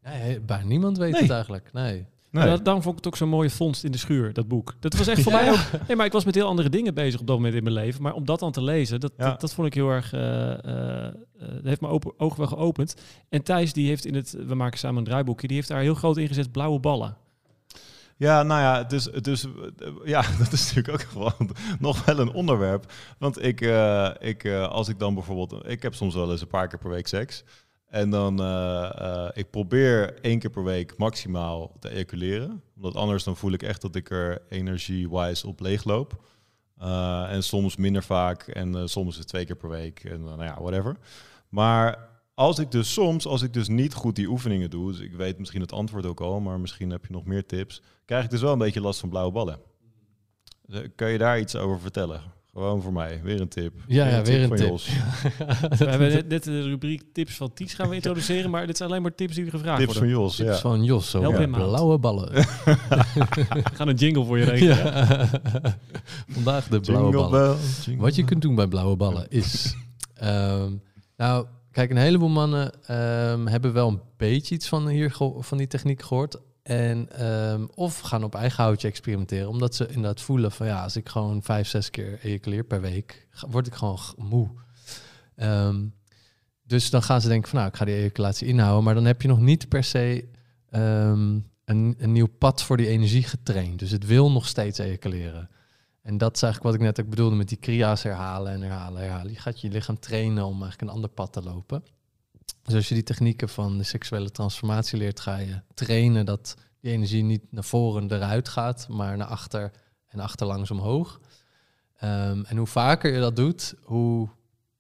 Speaker 3: Nee, bijna niemand weet nee. het eigenlijk. Nee.
Speaker 2: Nee. Ja, daarom vond ik het ook zo'n mooie vondst in de schuur, dat boek. Dat was echt voor mij ook... Nee, maar ik was met heel andere dingen bezig op dat moment in mijn leven. Maar om dat dan te lezen, dat, ja. dat, dat, vond ik heel erg... Uh, uh, dat heeft mijn open, ogen wel geopend. En Thijs, die heeft in het... We maken samen een draaiboekje. Die heeft daar heel groot ingezet blauwe ballen.
Speaker 1: Ja, nou ja, dus, dus ja, dat is natuurlijk ook gewoon nog wel een onderwerp. Want ik, uh, ik als ik dan bijvoorbeeld... Ik heb soms wel eens een paar keer per week seks... En dan, ik probeer één keer per week maximaal te ejaculeren. Omdat anders dan voel ik echt dat ik er energie-wise op leegloop. En soms minder vaak en soms is het twee keer per week en nou ja, whatever. Maar als ik dus soms, als ik dus niet goed die oefeningen doe, dus ik weet misschien het antwoord ook al, maar misschien heb je nog meer tips, krijg ik dus wel een beetje last van blauwe ballen. Kan je daar iets over vertellen? Gewoon voor mij. Weer een tip.
Speaker 3: Ja,
Speaker 1: weer
Speaker 3: ja,
Speaker 1: een
Speaker 3: weer
Speaker 1: tip
Speaker 3: een
Speaker 1: van
Speaker 3: tip.
Speaker 1: Jos.
Speaker 2: we hebben net, net de rubriek tips van Ties gaan we introduceren, maar dit zijn alleen maar tips die gevraagd
Speaker 1: Tips van
Speaker 2: worden.
Speaker 1: Jos,
Speaker 3: Tips
Speaker 1: ja.
Speaker 3: van Jos. Zo
Speaker 2: Help
Speaker 3: ja. blauwe ballen.
Speaker 2: We gaan een jingle voor je regelen.
Speaker 3: Ja. Vandaag de blauwe
Speaker 1: Jingle
Speaker 3: ballen.
Speaker 1: bell,
Speaker 3: Wat je kunt doen bij blauwe ballen is... ehm, nou, kijk, een heleboel mannen ehm, hebben wel een beetje iets van, hier van die techniek gehoord. En, ehm, of gaan op eigen houtje experimenteren. Omdat ze inderdaad voelen van ja, als ik gewoon vijf, zes keer ejaculeer per week, word ik gewoon moe. Ehm, dus dan gaan ze denken van nou, ik ga die ejaculatie inhouden. Maar dan heb je nog niet per se een, een nieuw pad voor die energie getraind. Dus het wil nog steeds ejaculeren. En dat is eigenlijk wat ik net ook bedoelde met die kria's herhalen en herhalen, herhalen. Je gaat je lichaam trainen om eigenlijk een ander pad te lopen. Dus als je die technieken van de seksuele transformatie leert, ga je trainen dat die energie niet naar voren eruit gaat, maar naar achter en achterlangs omhoog. Ehm, en hoe vaker je dat doet, hoe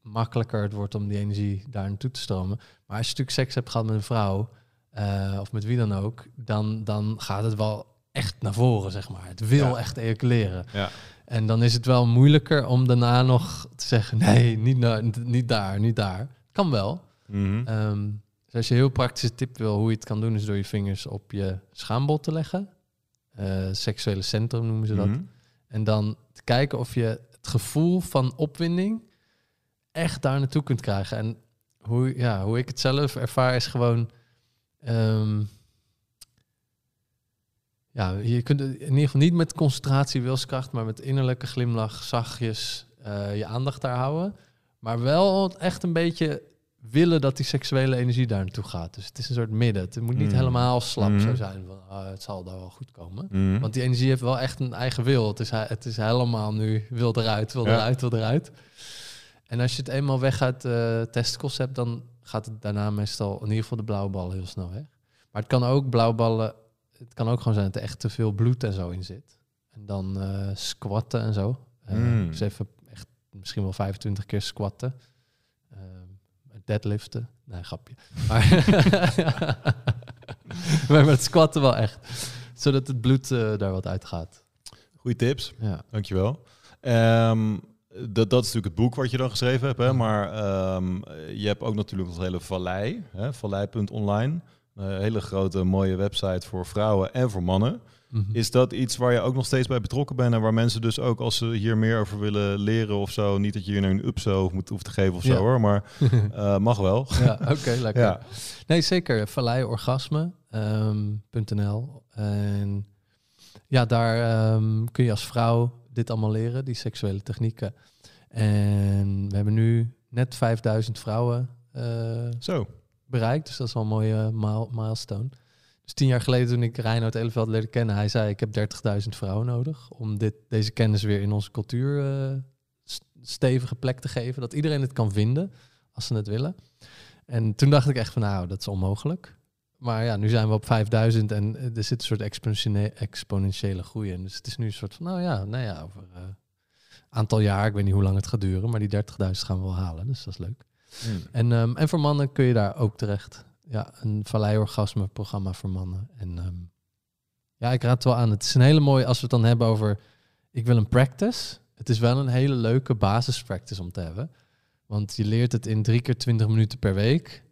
Speaker 3: makkelijker het wordt om die energie daar naartoe te stromen. Maar als je natuurlijk seks hebt gehad met een vrouw, eh, of met wie dan ook, dan, dan gaat het wel echt naar voren, zeg maar. Het wil
Speaker 1: Ja.
Speaker 3: echt ejaculeren.
Speaker 1: Ja.
Speaker 3: En dan is het wel moeilijker om daarna nog te zeggen, nee, niet, niet daar, niet daar. Kan wel.
Speaker 1: Mhm.
Speaker 3: Ehm, dus als je een heel praktische tip wil hoe je het kan doen, is door je vingers op je schaambod te leggen. Eh, seksuele centrum noemen ze dat.
Speaker 1: Mhm.
Speaker 3: En dan te kijken of je het gevoel van opwinding echt daar naartoe kunt krijgen. En hoe, ja, hoe ik het zelf ervaar is gewoon... ehm, ja, je kunt in ieder geval niet met concentratie, wilskracht, maar met innerlijke glimlach zachtjes eh, je aandacht daar houden. Maar wel echt een beetje willen dat die seksuele energie daar naartoe gaat. Dus het is een soort midden. Het moet niet
Speaker 1: Mm.
Speaker 3: helemaal slap zo zijn van ah, het zal daar wel goed komen.
Speaker 1: Mhm.
Speaker 3: Want die energie heeft wel echt een eigen wil. Het is, he- het is helemaal nu wil eruit, wil
Speaker 1: Ja.
Speaker 3: eruit, wil eruit. En als je het eenmaal weg uit testicles hebt, dan gaat het daarna meestal in ieder geval de blauwe ballen heel snel weg. Maar het kan ook blauwe ballen, het kan ook gewoon zijn dat er echt te veel bloed en zo in zit. En dan eh, squatten en zo.
Speaker 1: Mm.
Speaker 3: Dus even echt misschien wel 25 keer squatten. Eh, deadliften. Nee, grapje. Maar, maar met squatten wel echt. Zodat het bloed daar wat uitgaat.
Speaker 1: Goeie tips.
Speaker 3: Ja.
Speaker 1: Dankjewel. Ehm dat, dat is natuurlijk het boek wat je dan geschreven hebt. Hè? Maar ehm, je hebt ook natuurlijk ons hele Vallei. Hè? Vallei.online. Een hele grote mooie website voor vrouwen en voor mannen.
Speaker 3: Mhm.
Speaker 1: Is dat iets waar je ook nog steeds bij betrokken bent? En waar mensen dus ook als ze hier meer over willen leren of zo... niet dat je hier een upso moet hoeft te geven of
Speaker 3: Ja.
Speaker 1: zo hoor. Maar eh, mag wel.
Speaker 3: ja, oké, lekker.
Speaker 1: Ja.
Speaker 3: Nee, zeker. Valleiorgasme.nl. en ja, daar ehm, kun je als vrouw dit allemaal leren, die seksuele technieken. En we hebben nu net 5000 vrouwen eh,
Speaker 1: Zo.
Speaker 3: Bereikt. Dus dat is wel een mooie mile- milestone. Dus tien jaar geleden toen ik Reinoud Eleveld leerde kennen, hij zei ik heb 30.000 vrouwen nodig om dit, deze kennis weer in onze cultuur eh, st- stevige plek te geven. Dat iedereen het kan vinden als ze het willen. En toen dacht ik echt van nou, dat is onmogelijk. Maar ja, nu zijn we op 5000 en eh, er zit een soort exponentiële, exponentiële groei in. Dus het is nu een soort van, nou ja, nou ja over een aantal jaar, ik weet niet hoe lang het gaat duren, maar die 30.000 gaan we wel halen. Dus dat is leuk. En, ehm, en voor mannen kun je daar ook terecht. Ja, een valleiorgasme programma voor mannen. En ehm, ja, ik raad het wel aan. Het is een hele mooie, als we het dan hebben over, ik wil een practice. Het is wel een hele leuke basispractice om te hebben. Want je leert het in drie keer 20 minuten per week.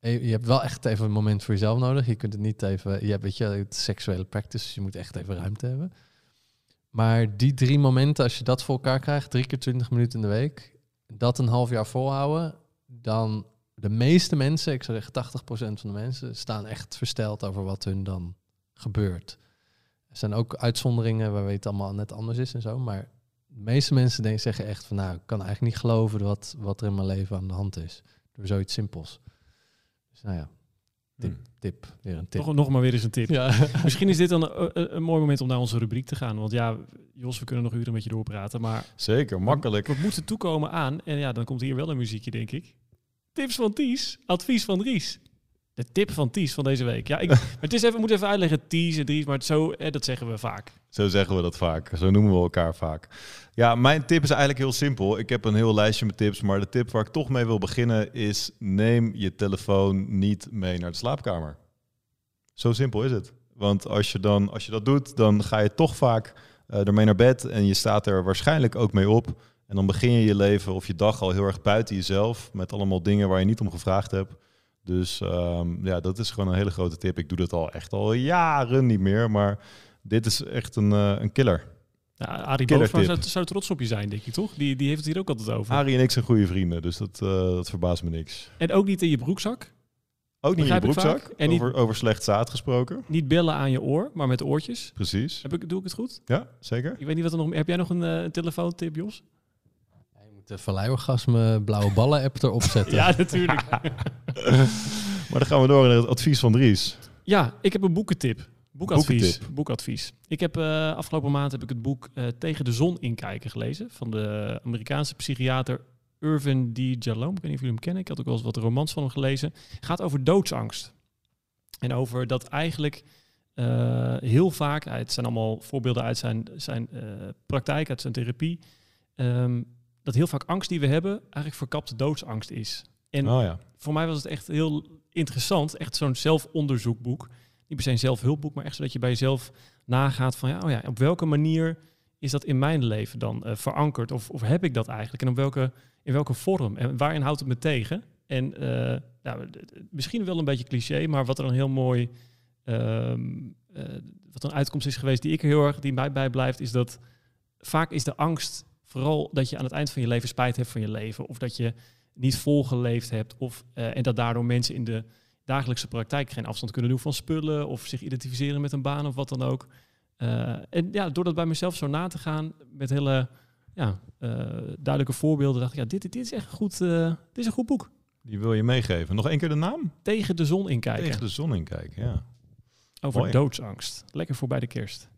Speaker 3: Je hebt wel echt even een moment voor jezelf nodig. Je kunt het niet even, je hebt weet je, het seksuele practice, dus je moet echt even ruimte hebben. Maar die drie momenten, als je dat voor elkaar krijgt, drie keer 20 minuten in de week, dat een half jaar volhouden, dan de meeste mensen, ik zeggen 80% van de mensen, staan echt versteld over wat hun dan gebeurt. Er zijn ook uitzonderingen waar het allemaal net anders is en zo, maar de meeste mensen denken, zeggen echt van nou, ik kan eigenlijk niet geloven wat, wat er in mijn leven aan de hand is. Door zoiets simpels. Dus nou ja, tip,
Speaker 1: Hmm.
Speaker 3: tip, weer een tip.
Speaker 2: Nog, nog maar weer eens een tip.
Speaker 3: Ja.
Speaker 2: Misschien is dit dan een, een, een mooi moment om naar onze rubriek te gaan. Want ja, Jos, we kunnen nog uren met je doorpraten. Maar
Speaker 1: Zeker, makkelijk.
Speaker 2: we moeten toekomen aan. En ja, dan komt hier wel een muziekje, denk ik. Tips van Ties, advies van Dries. De tip van Ties van deze week. Ja, ik, maar het is even, we moeten even uitleggen, Ties en Dries. Maar zo, eh, dat zeggen we vaak.
Speaker 1: Zo zeggen we dat vaak. Zo noemen we elkaar vaak. Ja, mijn tip is eigenlijk heel simpel. Ik heb een heel lijstje met tips, maar de tip waar ik toch mee wil beginnen is: neem je telefoon niet mee naar de slaapkamer. Zo simpel is het. Want als je, dan, als je dat doet, dan ga je toch vaak eh, ermee naar bed en je staat er waarschijnlijk ook mee op. En dan begin je je leven of je dag al heel erg buiten jezelf met allemaal dingen waar je niet om gevraagd hebt. Dus ehm, ja, dat is gewoon een hele grote tip. Ik doe dat al echt al jaren niet meer, maar dit is echt een, eh, een killer.
Speaker 2: Ja, Arie
Speaker 1: Killer
Speaker 2: zou, zou trots op je zijn, denk ik, toch? Die, die heeft het hier ook altijd over.
Speaker 1: Arie en ik zijn goede vrienden, dus dat, eh, dat verbaast me niks.
Speaker 2: En ook niet in je broekzak.
Speaker 1: Ook niet in je broekzak.
Speaker 2: En niet-
Speaker 1: over, over slecht zaad gesproken.
Speaker 2: Niet bellen aan je oor, maar met oortjes.
Speaker 1: Precies.
Speaker 2: Heb ik, doe ik het goed?
Speaker 1: Ja, zeker.
Speaker 2: Ik weet niet wat er nog meer... Heb jij nog een, eh, een telefoontip, Jos?
Speaker 3: De valleiorgasme blauwe ballen app erop zetten.
Speaker 2: Ja, natuurlijk.
Speaker 1: Maar dan gaan we door naar het advies van Dries.
Speaker 2: Ja, ik heb een boekentip. Boekadvies.
Speaker 1: Boekentip.
Speaker 2: Boekadvies. Ik heb eh, afgelopen maand heb ik het boek eh, Tegen de zon inkijken gelezen van de Amerikaanse psychiater Irvin D. Jalom. Ik weet niet of jullie hem kennen. Ik had ook wel eens wat romans van hem gelezen. Het gaat over doodsangst. En over dat eigenlijk eh, heel vaak, eh, het zijn allemaal voorbeelden uit zijn, zijn eh, praktijk, uit zijn therapie, ehm, dat heel vaak angst die we hebben eigenlijk verkapte doodsangst is. En
Speaker 1: Oh ja.
Speaker 2: voor mij was het echt heel interessant. Echt zo'n zelfonderzoekboek. Niet per se een zelfhulpboek, maar echt zodat je bij jezelf nagaat van ja, oh ja, op welke manier is dat in mijn leven dan eh, verankerd? Of, of heb ik dat eigenlijk? En op welke, in welke vorm? En waarin houdt het me tegen? En eh, nou, misschien wel een beetje cliché, maar wat er een heel mooi, ehm, eh, wat een uitkomst is geweest die ik heel erg, die mij bijblijft, is dat vaak is de angst vooral dat je aan het eind van je leven spijt hebt van je leven. Of dat je niet volgeleefd hebt. Of, eh, en dat daardoor mensen in de dagelijkse praktijk geen afstand kunnen doen van spullen. Of zich identificeren met een baan of wat dan ook. Eh, en ja, door dat bij mezelf zo na te gaan met hele ja, eh, duidelijke voorbeelden, dacht ik, ja, dit, dit is echt een goed, eh, dit is een goed boek.
Speaker 1: Die wil je meegeven. Nog één keer de naam?
Speaker 2: Tegen de zon inkijken.
Speaker 1: Tegen de zon in kijken, ja.
Speaker 2: Over
Speaker 1: Mooi.
Speaker 2: doodsangst. Lekker voorbij de kerst.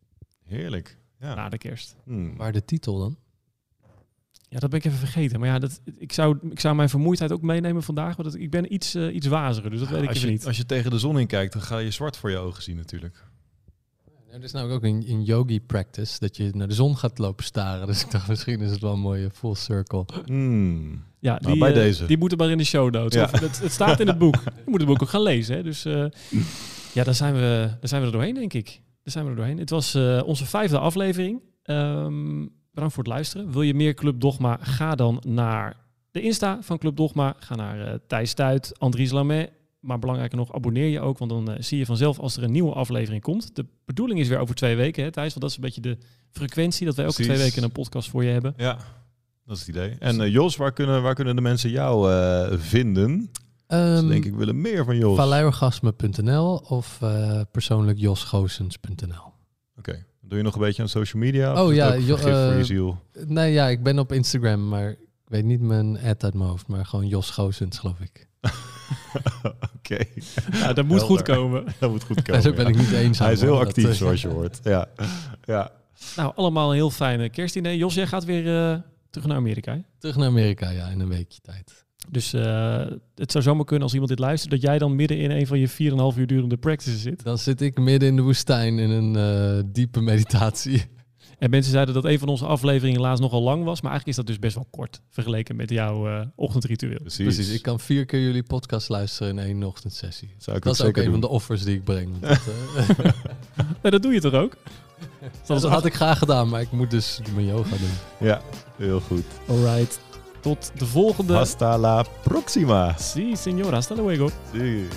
Speaker 1: Heerlijk. Ja.
Speaker 2: Na de kerst.
Speaker 1: Hmm.
Speaker 3: Waar de titel dan?
Speaker 2: Ja, dat ben ik even vergeten. Maar ja, dat, ik, zou, ik zou mijn vermoeidheid ook meenemen vandaag. Want dat, ik ben iets, eh, iets waziger, dus dat weet ik
Speaker 1: als,
Speaker 2: even
Speaker 1: je,
Speaker 2: niet.
Speaker 1: als je tegen de zon in kijkt, dan ga je zwart voor je ogen zien natuurlijk.
Speaker 3: Er is namelijk ook een, een yogi practice dat je naar de zon gaat lopen staren. Dus ik dacht misschien is het wel een mooie full circle.
Speaker 1: Hmm.
Speaker 2: Ja,
Speaker 1: Nou,
Speaker 2: die,
Speaker 1: bij
Speaker 2: eh,
Speaker 1: deze.
Speaker 2: die moeten maar in de show notes.
Speaker 1: Ja.
Speaker 2: Of Het, het staat in het boek. Je moet het boek ook gaan lezen. Hè? Dus eh, ja, daar zijn, we, daar zijn we er doorheen, denk ik. Daar zijn we er doorheen. Het was eh, onze vijfde aflevering. Ehm, bedankt voor het luisteren. Wil je meer Club Dogma? Ga dan naar de Insta van Club Dogma. Ga naar eh Thijs Stuit, Andries Lamet. Maar belangrijker nog, abonneer je ook. Want dan eh, zie je vanzelf als er een nieuwe aflevering komt. De bedoeling is weer over twee weken, hè, Thijs? Want dat is een beetje de frequentie. Dat wij elke
Speaker 1: Precies.
Speaker 2: twee weken een podcast voor je hebben.
Speaker 1: Ja, dat is het idee. En eh, Jos, waar kunnen, waar kunnen de mensen jou eh, vinden? Ze
Speaker 3: Um,
Speaker 1: denk ik willen meer van Jos.
Speaker 3: Valleiorgasme.nl of eh, persoonlijk josgoosens.nl.
Speaker 1: Doe je nog een beetje aan social media? Of
Speaker 3: Oh ja, Jo-
Speaker 1: voor je
Speaker 3: eh,
Speaker 1: ziel.
Speaker 3: Nee, ja, ik ben op Instagram, maar ik weet niet mijn ad uit mijn hoofd, maar gewoon Jos Goosens, geloof ik.
Speaker 1: Oké,
Speaker 2: Ja, dat moet goed komen.
Speaker 1: dat moet goed
Speaker 3: Daar
Speaker 1: komen.
Speaker 3: ben
Speaker 1: ja.
Speaker 3: ik niet eens
Speaker 1: Hij is heel
Speaker 3: hoor,
Speaker 1: actief, zoals je hoort. Ja, ja.
Speaker 2: Nou, allemaal een heel fijne kerstdiner. Jos, jij gaat weer eh, terug naar Amerika. hè?
Speaker 3: Terug naar Amerika, ja, in een weekje tijd.
Speaker 2: Dus eh, het zou zomaar kunnen als iemand dit luistert, dat jij dan midden in een van je 4,5 uur durende practices zit.
Speaker 3: Dan zit ik midden in de woestijn in een eh, diepe meditatie.
Speaker 2: En mensen zeiden dat een van onze afleveringen laatst nogal lang was, maar eigenlijk is dat dus best wel kort vergeleken met jouw eh, ochtendritueel.
Speaker 1: Precies.
Speaker 3: Precies, ik kan vier keer jullie podcast luisteren in één ochtendsessie.
Speaker 1: Zou ik
Speaker 3: Dat
Speaker 1: ook
Speaker 3: is ook een van de offers die ik breng. want Dat,
Speaker 2: Nee, dat doe je toch ook?
Speaker 3: dat had ik graag gedaan, maar ik moet dus mijn yoga doen.
Speaker 1: Ja, heel goed.
Speaker 2: Alright. Tot de volgende.
Speaker 1: Hasta la próxima.
Speaker 2: Sí, señor. Hasta luego.
Speaker 1: Zie.